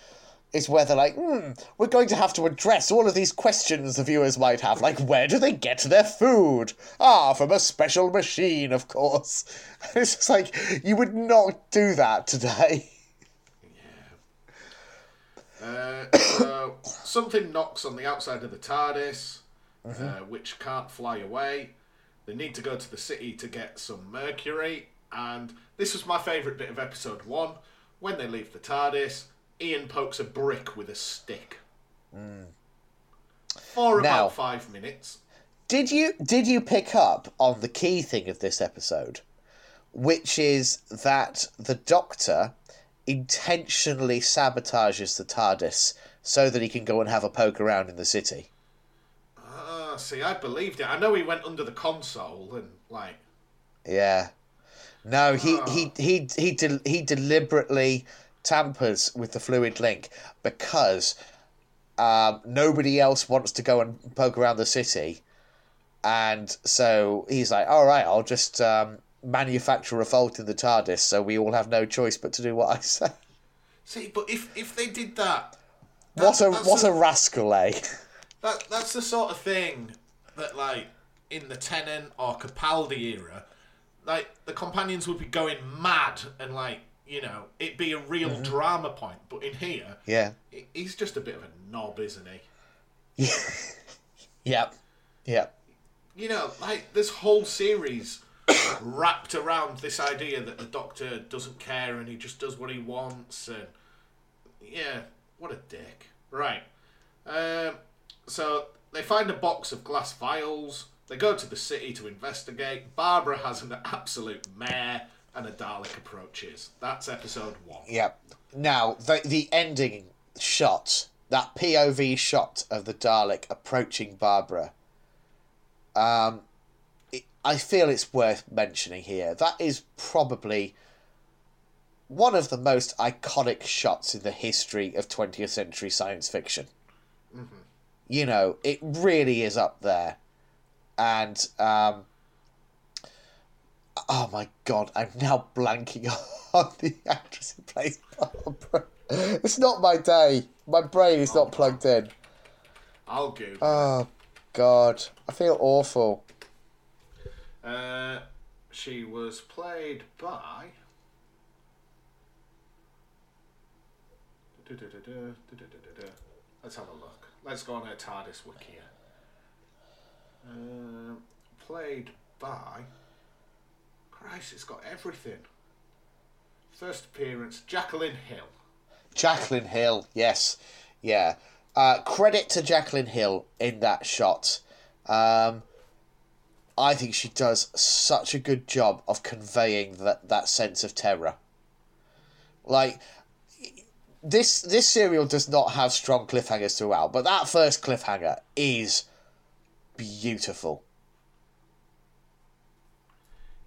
is where they're like, hmm, we're going to have to address all of these questions the viewers might have, like where do they get their food? Ah, from a special machine, of course. It's just like you would not do that today. Uh, so something knocks on the outside of the TARDIS, uh, which can't fly away. They need to go to the city to get some mercury, and this was my favourite bit of episode one. When they leave the TARDIS, Ian pokes a brick with a stick. Hmm. For Now- about five minutes. Did you did you pick up on the key thing of this episode, which is that the Doctor intentionally sabotages the TARDIS so that he can go and have a poke around in the city? Ah, see, I believed it. I know he went under the console and like. Yeah. No, he he he he del- he deliberately tampers with the fluid link because um, nobody else wants to go and poke around the city, and so he's like, "All right, I'll just um, manufacture a fault in the TARDIS, so we all have no choice but to do what I say." See, but if if they did that, What a what the- a rascal, eh? That that's the sort of thing that like in the Tennant or Capaldi era, like the companions would be going mad and like you know it'd be a real Mm-hmm. drama point. But in here, Yeah. he's just a bit of a knob, isn't he? Yep. Yep. You know, like this whole series wrapped around this idea that the Doctor doesn't care and he just does what he wants and yeah, what a dick. Right. Um, so they find a box of glass vials. They go to the city to investigate. Barbara has an absolute mare, and a Dalek approaches. That's episode one. Yep. Now the the ending shot, that POV shot of the Dalek approaching Barbara. Um, it, I feel it's worth mentioning here. That is probably one of the most iconic shots in the history of 20th century science fiction. You know, it really is up there, and um, Oh my god, I'm now blanking on the actress who plays Barbara. It's not my day. My brain is not plugged in. I'll Google. Oh god, I feel awful. Uh, she was played by. Let's have a look. Let's go on a TARDIS wiki. Um, played by. Christ, it's got everything. First appearance, Jacqueline Hill. Jacqueline Hill, yes, yeah. Uh, credit to Jacqueline Hill in that shot. Um, I think she does such a good job of conveying that that sense of terror. Like this, this serial does not have strong cliffhangers throughout, but that first cliffhanger is beautiful.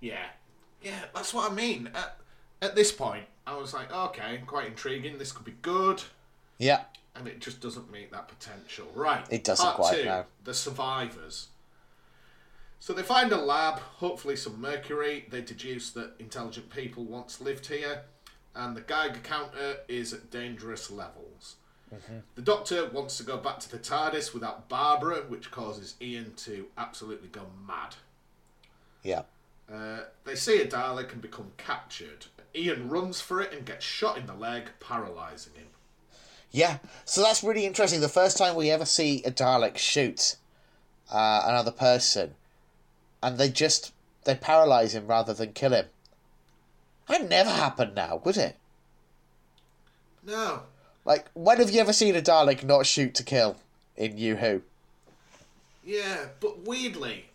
Yeah, yeah, that's what I mean. At, at this point, I was like, okay, quite intriguing. This could be good, Yeah, and it just doesn't meet that potential. Right. It doesn't part quite, two, no. The survivors. So they find a lab, hopefully some mercury. They deduce that intelligent people once lived here, and the Geiger counter is at dangerous levels. Mm-hmm. The Doctor wants to go back to the TARDIS without Barbara, which causes Ian to absolutely go mad. yeah, Uh, they see a Dalek and become captured. Ian runs for it and gets shot in the leg, paralysing him. yeah. So that's really interesting. The first time we ever see a Dalek shoot uh, another person, and they just they paralyze him rather than kill him. That'd never happened now, would it? No. Like, when have you ever seen a Dalek not shoot to kill in New Who? Yeah, but weirdly,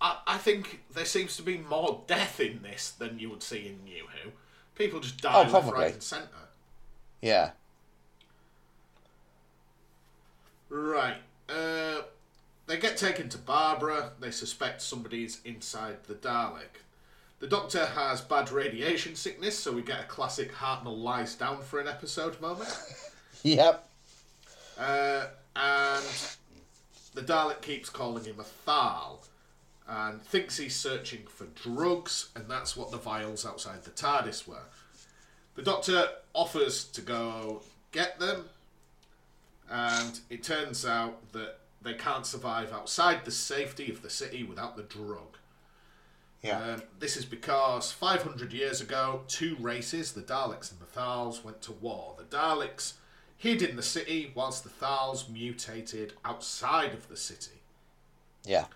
I, I think there seems to be more death in this than you would see in New Who. People just die Oh, left, right, and centre. Yeah, Right. Uh, they get taken to Barbara. They suspect somebody's inside the Dalek. The Doctor has bad radiation sickness, so we get a classic Hartnell lies down for an episode moment. yep, Uh, and the Dalek keeps calling him a Thal and thinks he's searching for drugs, and that's what the vials outside the TARDIS were. The Doctor offers to go get them, and it turns out that they can't survive outside the safety of the city without the drug. Yeah, Um, this is because 500 years ago, two races, the Daleks and the Thals, went to war. The Daleks hid in the city, whilst the Thals mutated outside of the city. yeah,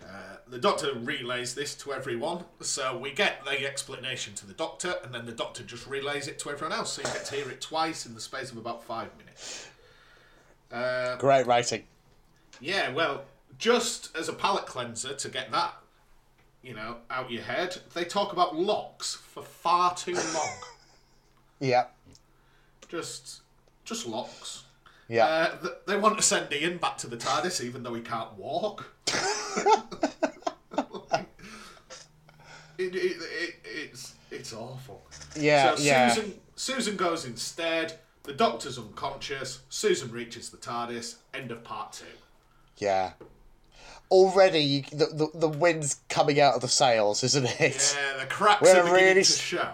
Uh, the Doctor relays this to everyone, so we get the explanation to the Doctor, and then the Doctor just relays it to everyone else, so you get to hear it twice in the space of about five minutes. Uh, great writing. yeah, well, just as a palate cleanser to get that, you know, out your head, they talk about locks for far too long. Yeah, just, just locks. yeah, Uh, th- they want to send Ian back to the TARDIS even though he can't walk. it, it, it, it's it's awful. yeah, so yeah. Susan Susan goes instead. The Doctor's unconscious. Susan reaches the TARDIS. End of part two. Yeah. Already, you, the, the the wind's coming out of the sails, isn't it? Yeah, the cracks We're are really to show.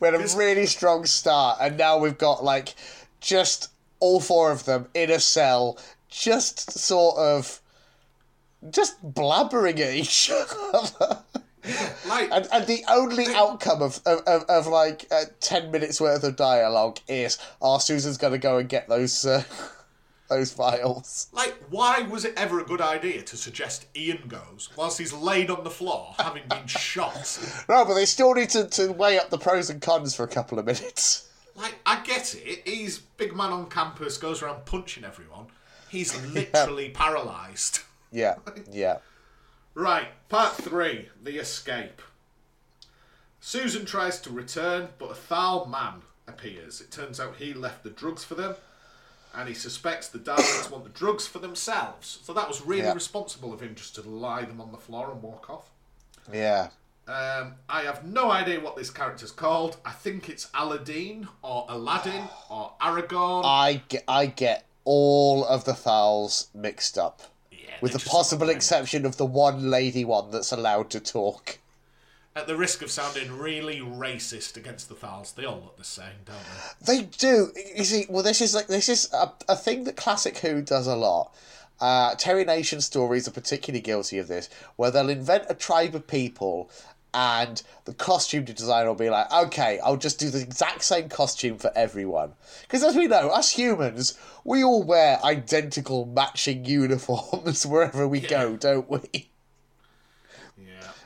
We had a really strong start, and now we've got like just all four of them in a cell, just sort of just blabbering at each other. Like, And, and the only outcome of, of, of, of like uh, 10 minutes worth of dialogue is, oh, Susan's going to go and get those uh, those files. like, why was it ever a good idea to suggest Ian goes whilst he's laid on the floor, having been shot? No, but they still need to, to weigh up the pros and cons for a couple of minutes. Like, I get it. He's big man on campus, goes around punching everyone. He's literally paralysed. Yeah, yeah. Right, part three the escape. Susan tries to return, but a Thal man appears. It turns out he left the drugs for them, and he suspects the Daleks want the drugs for themselves. So that was really Yeah. responsible of him just to lie them on the floor and walk off. Yeah. Um, I have no idea what this character's called. I think it's Aladdin or Aladdin or Aragon. I get, I get all of the Thals mixed up. Yeah, With the possible exception of the one lady one that's allowed to talk. At the risk of sounding really racist against the Thals, they all look the same, don't they? They do. You see, well, this is like this is a, a thing that Classic Who does a lot. Uh, Terry Nation stories are particularly guilty of this, where they'll invent a tribe of people and the costume designer will be like, okay, I'll just do the exact same costume for everyone. Because as we know, us humans, we all wear identical matching uniforms wherever we go, don't we?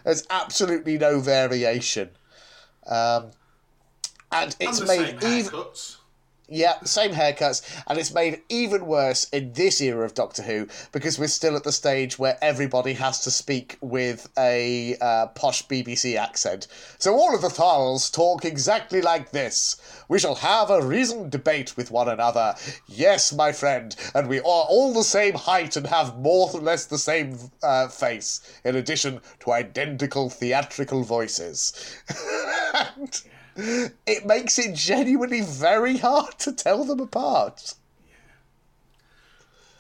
There's absolutely no variation. Um, and And it's the made even haircuts. Yeah, same haircuts, and it's made even worse in this era of Doctor Who because we're still at the stage where everybody has to speak with a uh, posh BBC accent. So all of the Thals talk exactly like this. We shall have a reasoned debate with one another. Yes, my friend, and we are all the same height and have more or less the same uh, face, in addition to identical theatrical voices. and it makes it genuinely very hard to tell them apart.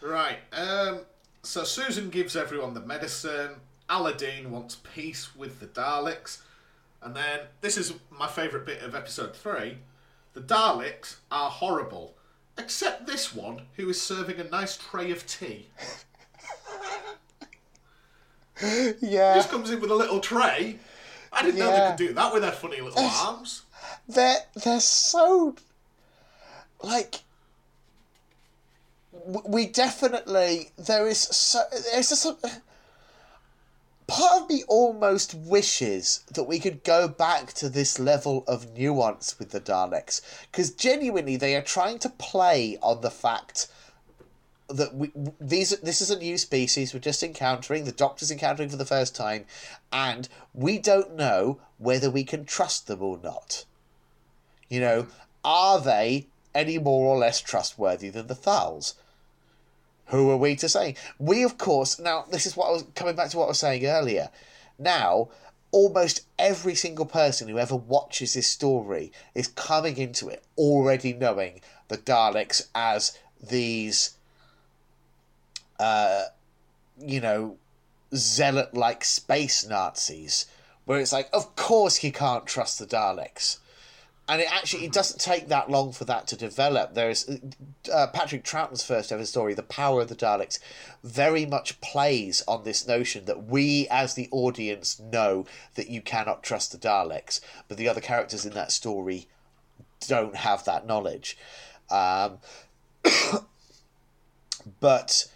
Right. Um, so Susan gives everyone the medicine. Alydon wants peace with the Daleks. And then, this is my favourite bit of episode three. The Daleks are horrible. Except this one, who is serving a nice tray of tea. Yeah. Just comes in with a little tray. I didn't know they could do that with their funny little arms. they're they're so like we definitely there is so there's just a, part of me almost wishes that we could go back to this level of nuance with the Daleks because genuinely they are trying to play on the fact that we these this is a new species we're just encountering the doctor's encountering for the first time and we don't know whether we can trust them or not you know, are they any more or less trustworthy than the Thals? Who are we to say? We, of course, now this is what I was coming back to what I was saying earlier. Now, almost every single person who ever watches this story is coming into it already knowing the Daleks as these, uh, you know, zealot like space Nazis, where it's like, of course you can't trust the Daleks and it actually it doesn't take that long for that to develop. There's uh, Patrick Troughton's first ever story, "The Power of the Daleks," very much plays on this notion that we, as the audience, know that you cannot trust the Daleks, but the other characters in that story don't have that knowledge. Um, but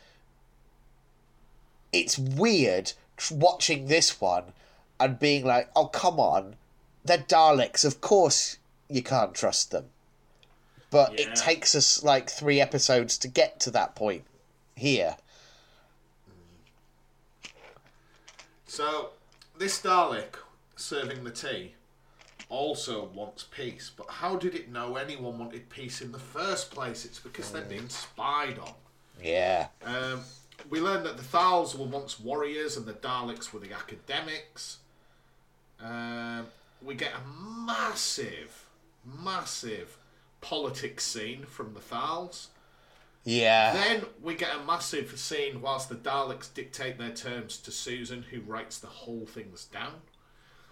it's weird watching this one and being like, "Oh, come on." They're Daleks, of course you can't trust them. But Yeah. it takes us like three episodes to get to that point here. So, this Dalek serving the tea also wants peace, but how did it know anyone wanted peace in the first place? It's because they're being spied on. Yeah. Um, we learned that the Thals were once warriors and the Daleks were the academics. Um, we get a massive, massive politics scene from the Thals. Yeah. Then we get a massive scene whilst the Daleks dictate their terms to Susan, who writes the whole things down.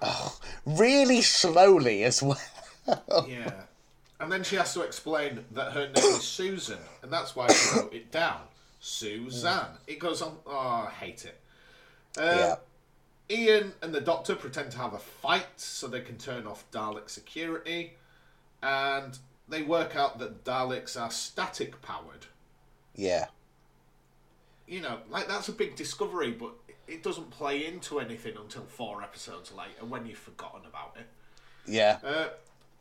Oh, Really slowly as well. Yeah. And then she has to explain that her name is Susan, and that's why she wrote it down. Suzanne. It goes on. Oh, I hate it. Uh, yeah. Ian and the Doctor pretend to have a fight so they can turn off Dalek security, and they work out that Daleks are static powered. Yeah. You know, like that's a big discovery, but it doesn't play into anything until four episodes later when you've forgotten about it. Yeah. Uh,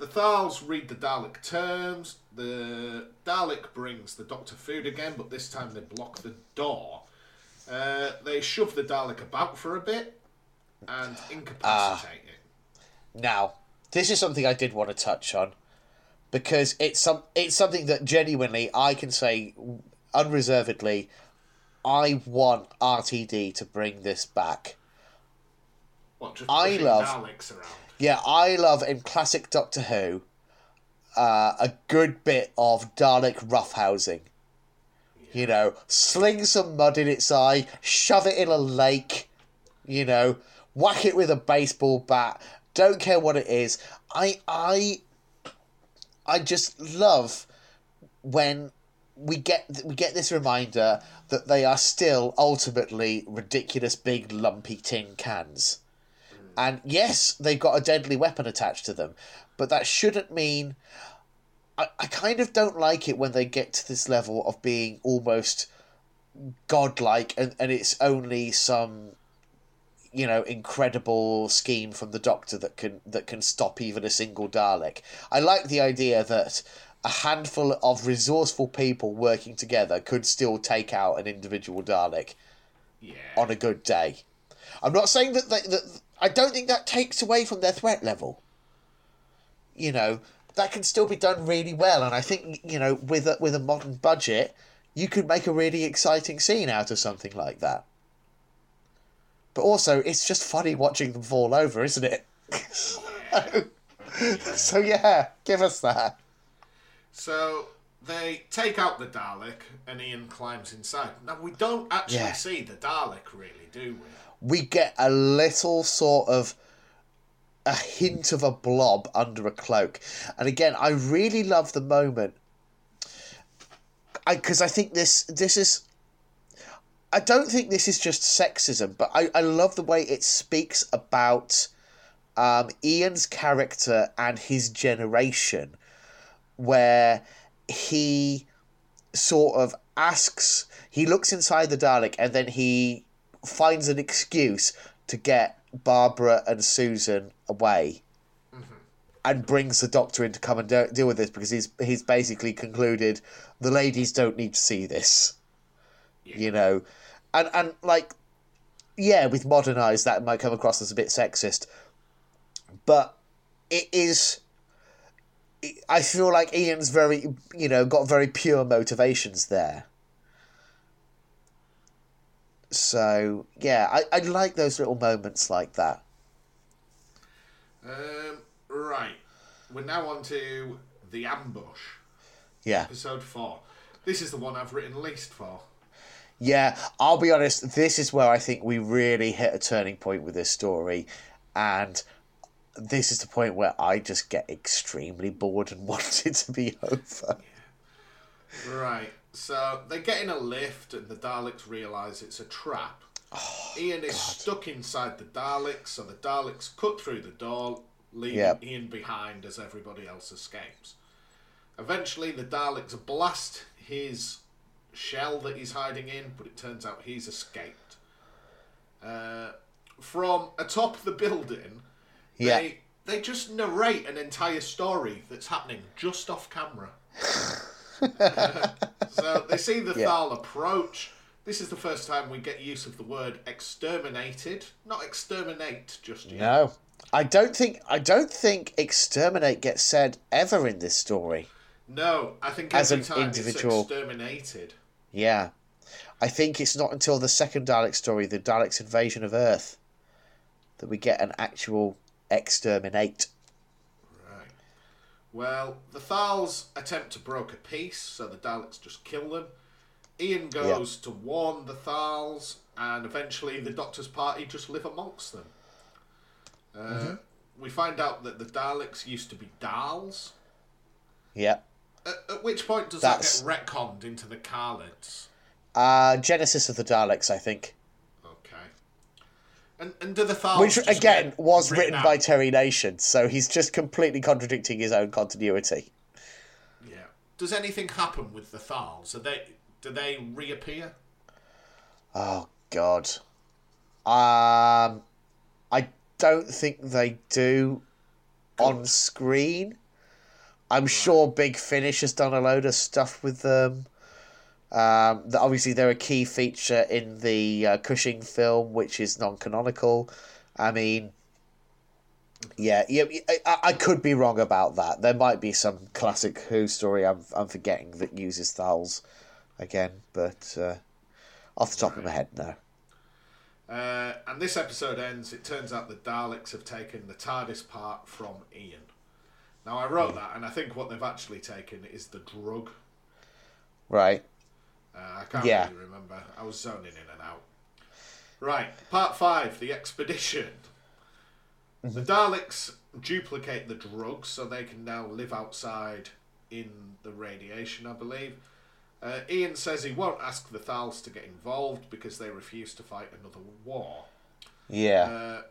the Thals read the Dalek terms. The Dalek brings the Doctor food again, but this time they block the door. Uh, they shove the Dalek about for a bit and incapacitate it. Now, this is something I did want to touch on because it's some it's something that genuinely I can say unreservedly I want RTD to bring this back. What, just I love- Daleks around? Yeah, I love in classic Doctor Who uh, a good bit of Dalek roughhousing. You know, sling some mud in its eye, shove it in a lake, you know, whack it with a baseball bat. Don't care what it is. I I I just love when we get we get this reminder that they are still ultimately ridiculous big lumpy tin cans And yes, they've got a deadly weapon attached to them, but that shouldn't mean. I, I kind of don't like it when they get to this level of being almost godlike and, and it's only some you know incredible scheme from the doctor that can that can stop even a single dalek i like the idea that a handful of resourceful people working together could still take out an individual dalek Yeah. on a good day i'm not saying that, they, that i don't think that takes away from their threat level you know that can still be done really well and i think you know with a, with a modern budget you could make a really exciting scene out of something like that but also it's just funny watching them fall over isn't it so, so yeah give us that So they take out the Dalek, and Ian climbs inside. Now we don't actually Yeah. see the Dalek, really, do we? We get a little sort of a hint of a blob under a cloak. And again, I really love the moment I because I, think this this is I don't think this is just sexism, but I, I love the way it speaks about um, Ian's character and his generation, where he sort of asks, he looks inside the Dalek and then he finds an excuse to get Barbara and Susan away. Mm-hmm. And brings the doctor in to come and do, deal with this because he's he's basically concluded the ladies don't need to see this, you know, and and like, yeah, with modern eyes that might come across as a bit sexist, but it is. I feel like Ian's very, you know, got very pure motivations there. So yeah, I, I like those little moments like that. Um, right. We're now on to The Ambush, Yeah, episode 4. This is the one I've written least for. yeah. I'll be honest. This is where I think we really hit a turning point with this story, and this is the point where I just get extremely bored and want it to be over. Right. So they get in a lift, and the Daleks realise it's a trap. Ian is stuck inside the Daleks, so the Daleks cut through the door, leaving Yep. Ian behind as everybody else escapes. Eventually, the Daleks blast his shell that he's hiding in, but it turns out he's escaped. Uh, from atop the building, Yeah. they they just narrate an entire story that's happening just off camera. so they see the Yeah. Thal approach. This is the first time we get use of the word exterminated, not exterminate just yet. No, I don't think I don't think exterminate gets said ever in this story. No, I think As every an time individual- it's exterminated. Yeah. I think it's not until the second Dalek story, the Daleks' invasion of Earth, that we get an actual exterminate. Well, the Thals attempt to broker peace, so the Daleks just kill them. Ian goes to warn the Thals, and eventually the Doctor's party just live amongst them. Uh, Mm-hmm. We find out that the Daleks used to be Dals. Yeah. At, at which point does That's- that get retconned into the Kaleds? Uh, Genesis of the Daleks, I think. And the Which, again, get was written out? by Terry Nation, so he's just completely contradicting his own continuity. Yeah. Does anything happen with the Thals? Are they do they reappear? Oh, God. Um, I don't think they do on screen. I'm sure Big Finish has done a load of stuff with them. Um, th- obviously, they're a key feature in the uh, Cushing film, which is non-canonical. I mean, yeah, yeah, I, I could be wrong about that. There might be some classic Who story I'm I'm forgetting that uses Thals again, but uh, off the top of my head, no. Uh, and this episode ends. It turns out the Daleks have taken the TARDIS part from Ian. Now I wrote that, and I think what they've actually taken is the drug. Right. Uh, I can't Yeah. really remember. I was zoning in and out. Right, part five: the expedition. The Daleks duplicate the drugs, so they can now live outside in the radiation. I believe. Uh, Ian says he won't ask the Thals to get involved because they refuse to fight another war. Yeah. Uh,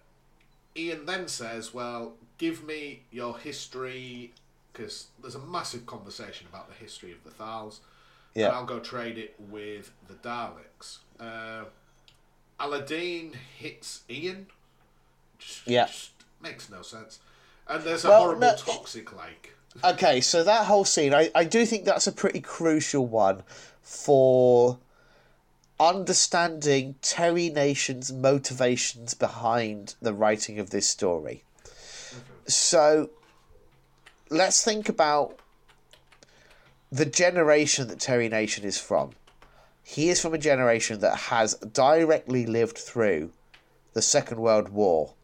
Ian then says, "Well, give me your history." Because there's a massive conversation about the history of the Thals. Yeah. And I'll go trade it with the Daleks. Uh, Alydon hits Ian. Just, Yeah. just makes no sense. And there's a Well, horrible no- toxic lake. Okay, so that whole scene, I, I do think that's a pretty crucial one for understanding Terry Nation's motivations behind the writing of this story. So let's think about the generation that Terry Nation is from. He is from a generation that has directly lived through the Second World War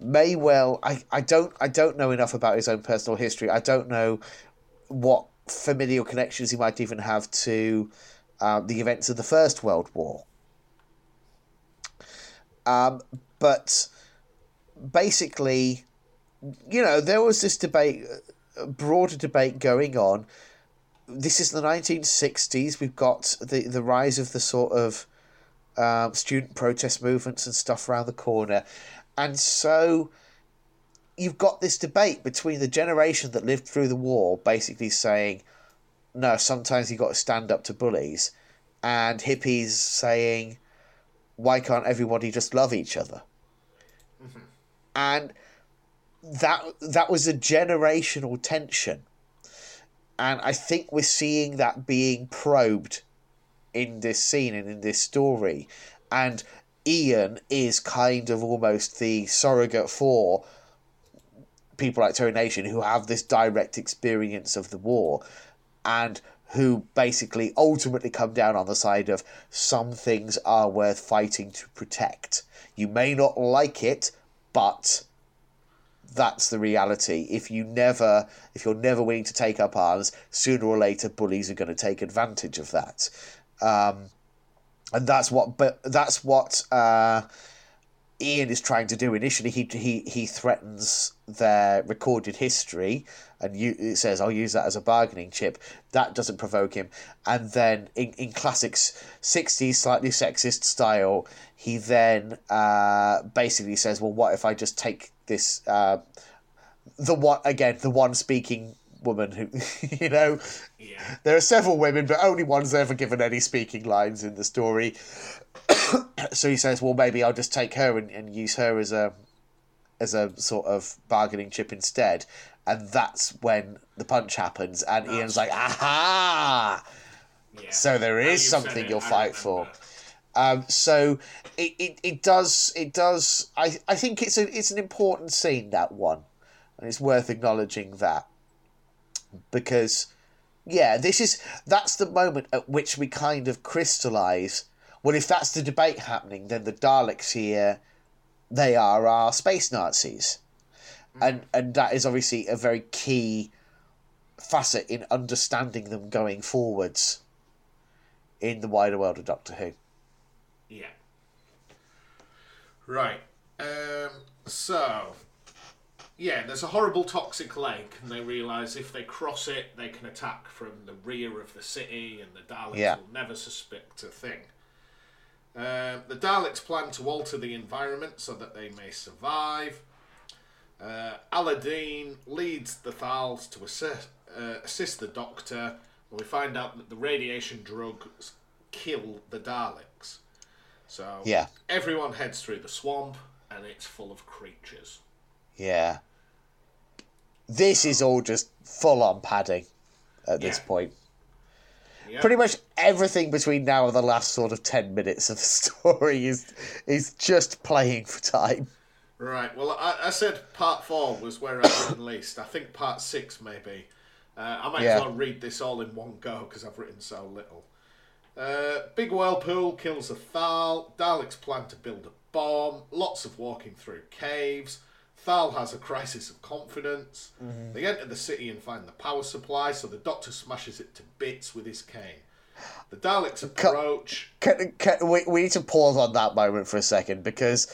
may well I, I don't I don't know enough about his own personal history. I don't know what familial connections he might even have to um, the events of the First World War. Um, but basically, you know, there was this debate, broader debate going on. This is the 1960s. We've got the, the rise of the sort of um, student protest movements and stuff around the corner. And so you've got this debate between the generation that lived through the war, basically saying, no, sometimes you've got to stand up to bullies, and hippies saying, why can't everybody just love each other? And that that was a generational tension, and I think we're seeing that being probed in this scene and in this story, and Ian is kind of almost the surrogate for people like Terry Nation who have this direct experience of the war and who basically ultimately come down on the side of some things are worth fighting to protect. You may not like it, but that's the reality. If you never if you're never willing to take up arms, sooner or later bullies are going to take advantage of that. Um, and that's what but that's what uh, Ian is trying to do initially. He he he threatens their recorded history, and you it says I'll use that as a bargaining chip. That doesn't provoke him, and then in in classic sixties slightly sexist style, he then uh, basically says, "Well, what if I just take this uh, the one again the one speaking." woman who you know Yeah. there are several women, but only one's ever given any speaking lines in the story. so he says, "Well, maybe I'll just take her and, and use her as a as a sort of bargaining chip instead." And that's when the punch happens, and Ian's like, "Aha!" Yeah. So there is something you'll I fight for. remember. Um, so it, it, it does it does I, I think it's a it's an important scene that one, and it's worth acknowledging that. Because yeah this is that's the moment at which we kind of crystallize well if that's the debate happening then the Daleks here they are our space Nazis. And and that is obviously a very key facet in understanding them going forwards in the wider world of Doctor Who. Yeah. Right. Um, so, yeah, there's a horrible toxic lake, and they realise if they cross it, they can attack from the rear of the city, and the Daleks Yeah. will never suspect a thing. Um, the Daleks plan to alter the environment so that they may survive. Uh, Alydon leads the Thals to assist, uh, assist the Doctor, and we find out that the radiation drugs kill the Daleks. So Yeah. everyone heads through the swamp, and it's full of creatures. Yeah. This is all just full on padding at this Yeah. point. Yeah. Pretty much everything between now and the last sort of 10 minutes of the story is is just playing for time. Right. Well, I, I said part four was where I've written least. I think part six maybe. Uh, I might Yeah. as well read this all in one go because I've written so little. Uh, big whirlpool kills a Thal. Daleks plan to build a bomb. Lots of walking through caves. Thal has a crisis of confidence. Mm-hmm. They enter the city and find the power supply, so the Doctor smashes it to bits with his cane. The Daleks approach. Can, can, we, we need to pause on that moment for a second because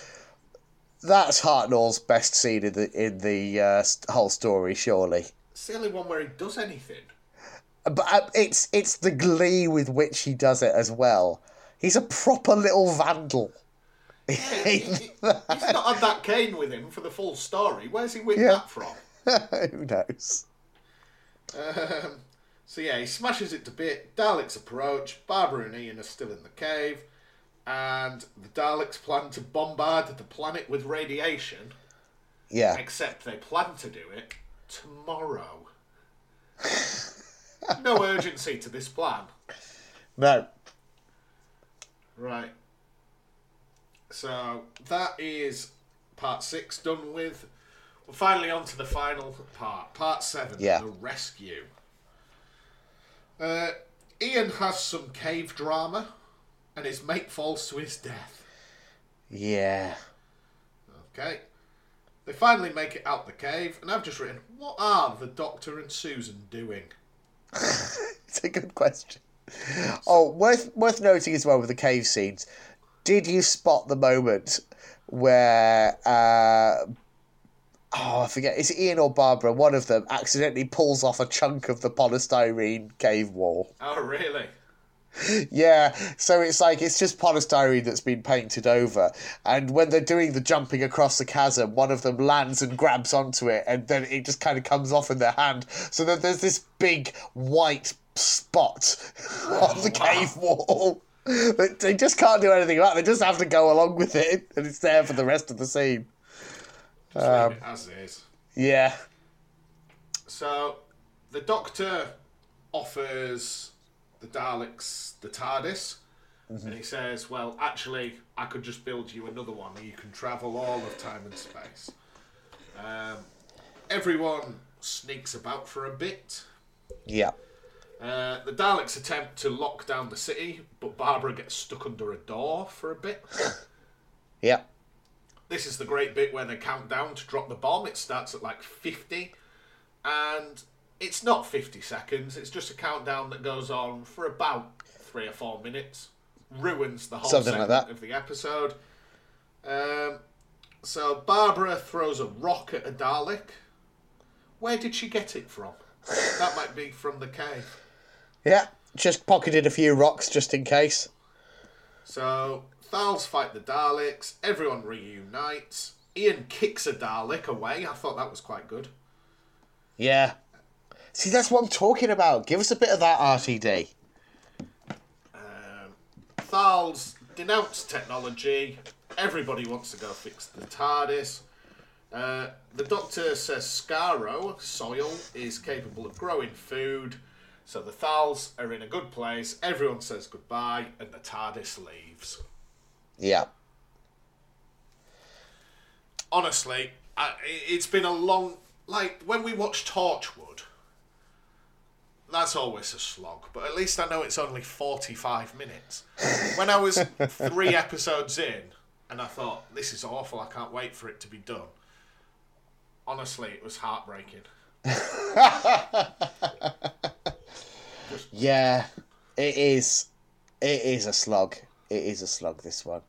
that's Hartnell's best scene in the in the uh, whole story, surely. It's the only one where he does anything. But uh, it's it's the glee with which he does it as well. He's a proper little vandal. He's not had that cane with him for the full story. Where's he whipped Yeah. that from? Who knows? Um, so yeah, he smashes it to bit. Daleks approach. Barbara and Ian are still in the cave, and the Daleks plan to bombard the planet with radiation. Yeah. Except they plan to do it tomorrow. no urgency to this plan. No. Right. So that is part six done with. We're finally on to the final part, part seven, Yeah. the rescue. Uh, Ian has some cave drama, and his mate falls to his death. Yeah. Okay. They finally make it out the cave, and I've just written, what are the Doctor and Susan doing? It's a good question. Oh, worth worth noting as well with the cave scenes. Did you spot the moment where uh, oh I forget is it Ian or Barbara? One of them accidentally pulls off a chunk of the polystyrene cave wall. Oh, really? Yeah, so it's like it's just polystyrene that's been painted over, and when they're doing the jumping across the chasm, one of them lands and grabs onto it, and then it just kind of comes off in their hand. So that there's this big white spot on the cave wall. But they just can't do anything about it. They just have to go along with it, and it's there for the rest of the scene. Um, as is. Yeah, So the Doctor offers the Daleks the TARDIS, and he says, "Well, actually, I could just build you another one, and you can travel all of time and space." Um, everyone sneaks about for a bit. yeah, Uh, the Daleks attempt to lock down the city, but Barbara gets stuck under a door for a bit. yeah, This is the great bit where they count down to drop the bomb. It starts at like 50, and it's not 50 seconds, it's just a countdown that goes on for about three or four minutes. Ruins the whole Something like segment that. of the episode. Um, so Barbara throws a rock at a Dalek. Where did she get it from? that might be from the cave. yeah. Just pocketed a few rocks just in case. So Thals fight the Daleks. Everyone reunites. Ian kicks a Dalek away. I thought that was quite good. Yeah. See, that's what I'm talking about. Give us a bit of that, RTD. Um, Thals denounce technology. Everybody wants to go fix the TARDIS. Uh, the Doctor says Skaro, soil, is capable of growing food. So the Thals are in a good place. Everyone says goodbye, and the TARDIS leaves. Yeah. honestly, I, it's been a long. Like when we watch Torchwood, that's always a slog. But at least I know it's only forty-five minutes. When I was three episodes in, and I thought this is awful, I can't wait for it to be done. Honestly, it was heartbreaking. Yeah, it is. It is a slog. It is a slog. This one,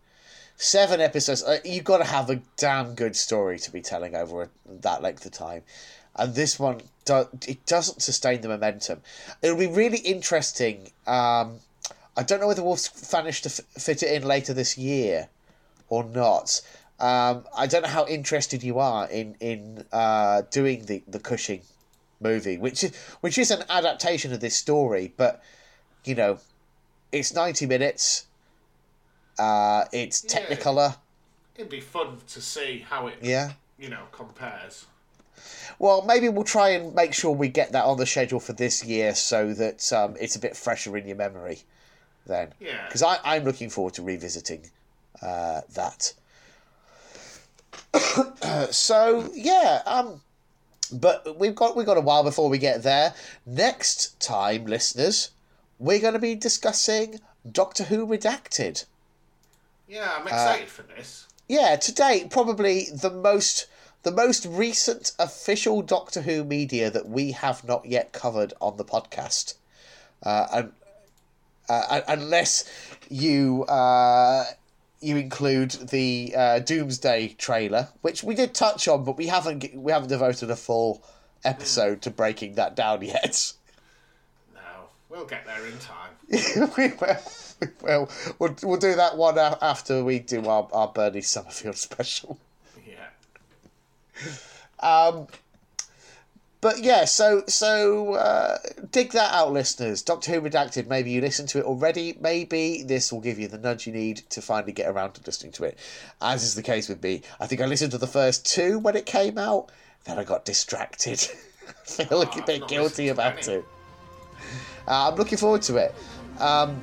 seven episodes. Uh, you've got to have a damn good story to be telling over that length of time, and this one do, it doesn't sustain the momentum. It'll be really interesting. Um, I don't know whether we'll manage to f- fit it in later this year or not. Um, I don't know how interested you are in in uh, doing the the Cushing movie, which is which is an adaptation of this story, but you know, it's ninety minutes. Uh, it's Yeah. Technicolor, It'd be fun to see how it, yeah. you know, compares. Well, maybe we'll try and make sure we get that on the schedule for this year, so that um, it's a bit fresher in your memory. Then, Yeah. because I'm looking forward to revisiting uh, that. so yeah, um, but we've got we've got a while before we get there. Next time, listeners, we're going to be discussing Doctor Who Redacted. Yeah, I'm excited for this. Yeah, to date, probably the most the most recent official Doctor Who media that we have not yet covered on the podcast, uh, and uh, unless you uh, you include the uh, Doomsday trailer, which we did touch on, but we haven't we haven't devoted a full episode to breaking that down yet. No. We'll get there in time. we will. We will. We'll, we'll do that one after we do our, our Bernie Summerfield special. Yeah. But yeah, so so uh, dig that out, listeners. Doctor Who Redacted. Maybe you listened to it already. Maybe this will give you the nudge you need to finally get around to listening to it. As is the case with me, I think I listened to the first two when it came out. Then I got distracted. I feel like a I've bit guilty about it. Uh, I'm looking forward to it. Um,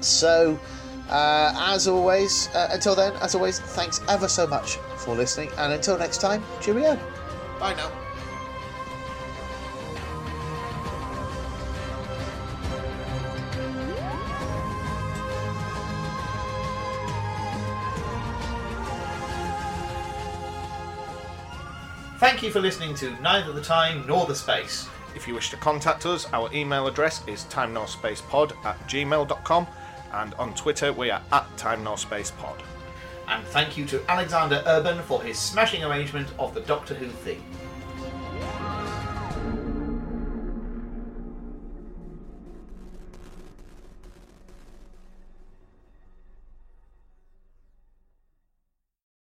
so, uh, as always, uh, until then, as always, thanks ever so much for listening. And until next time, cheerio. Bye now. Thank you for listening to Neither the Time nor the Space. If you wish to contact us, our email address is timenorspacepod at gmail.com and on Twitter we are at timenorspacepod. And thank you to Alexander Erben for his smashing arrangement of the Doctor Who theme.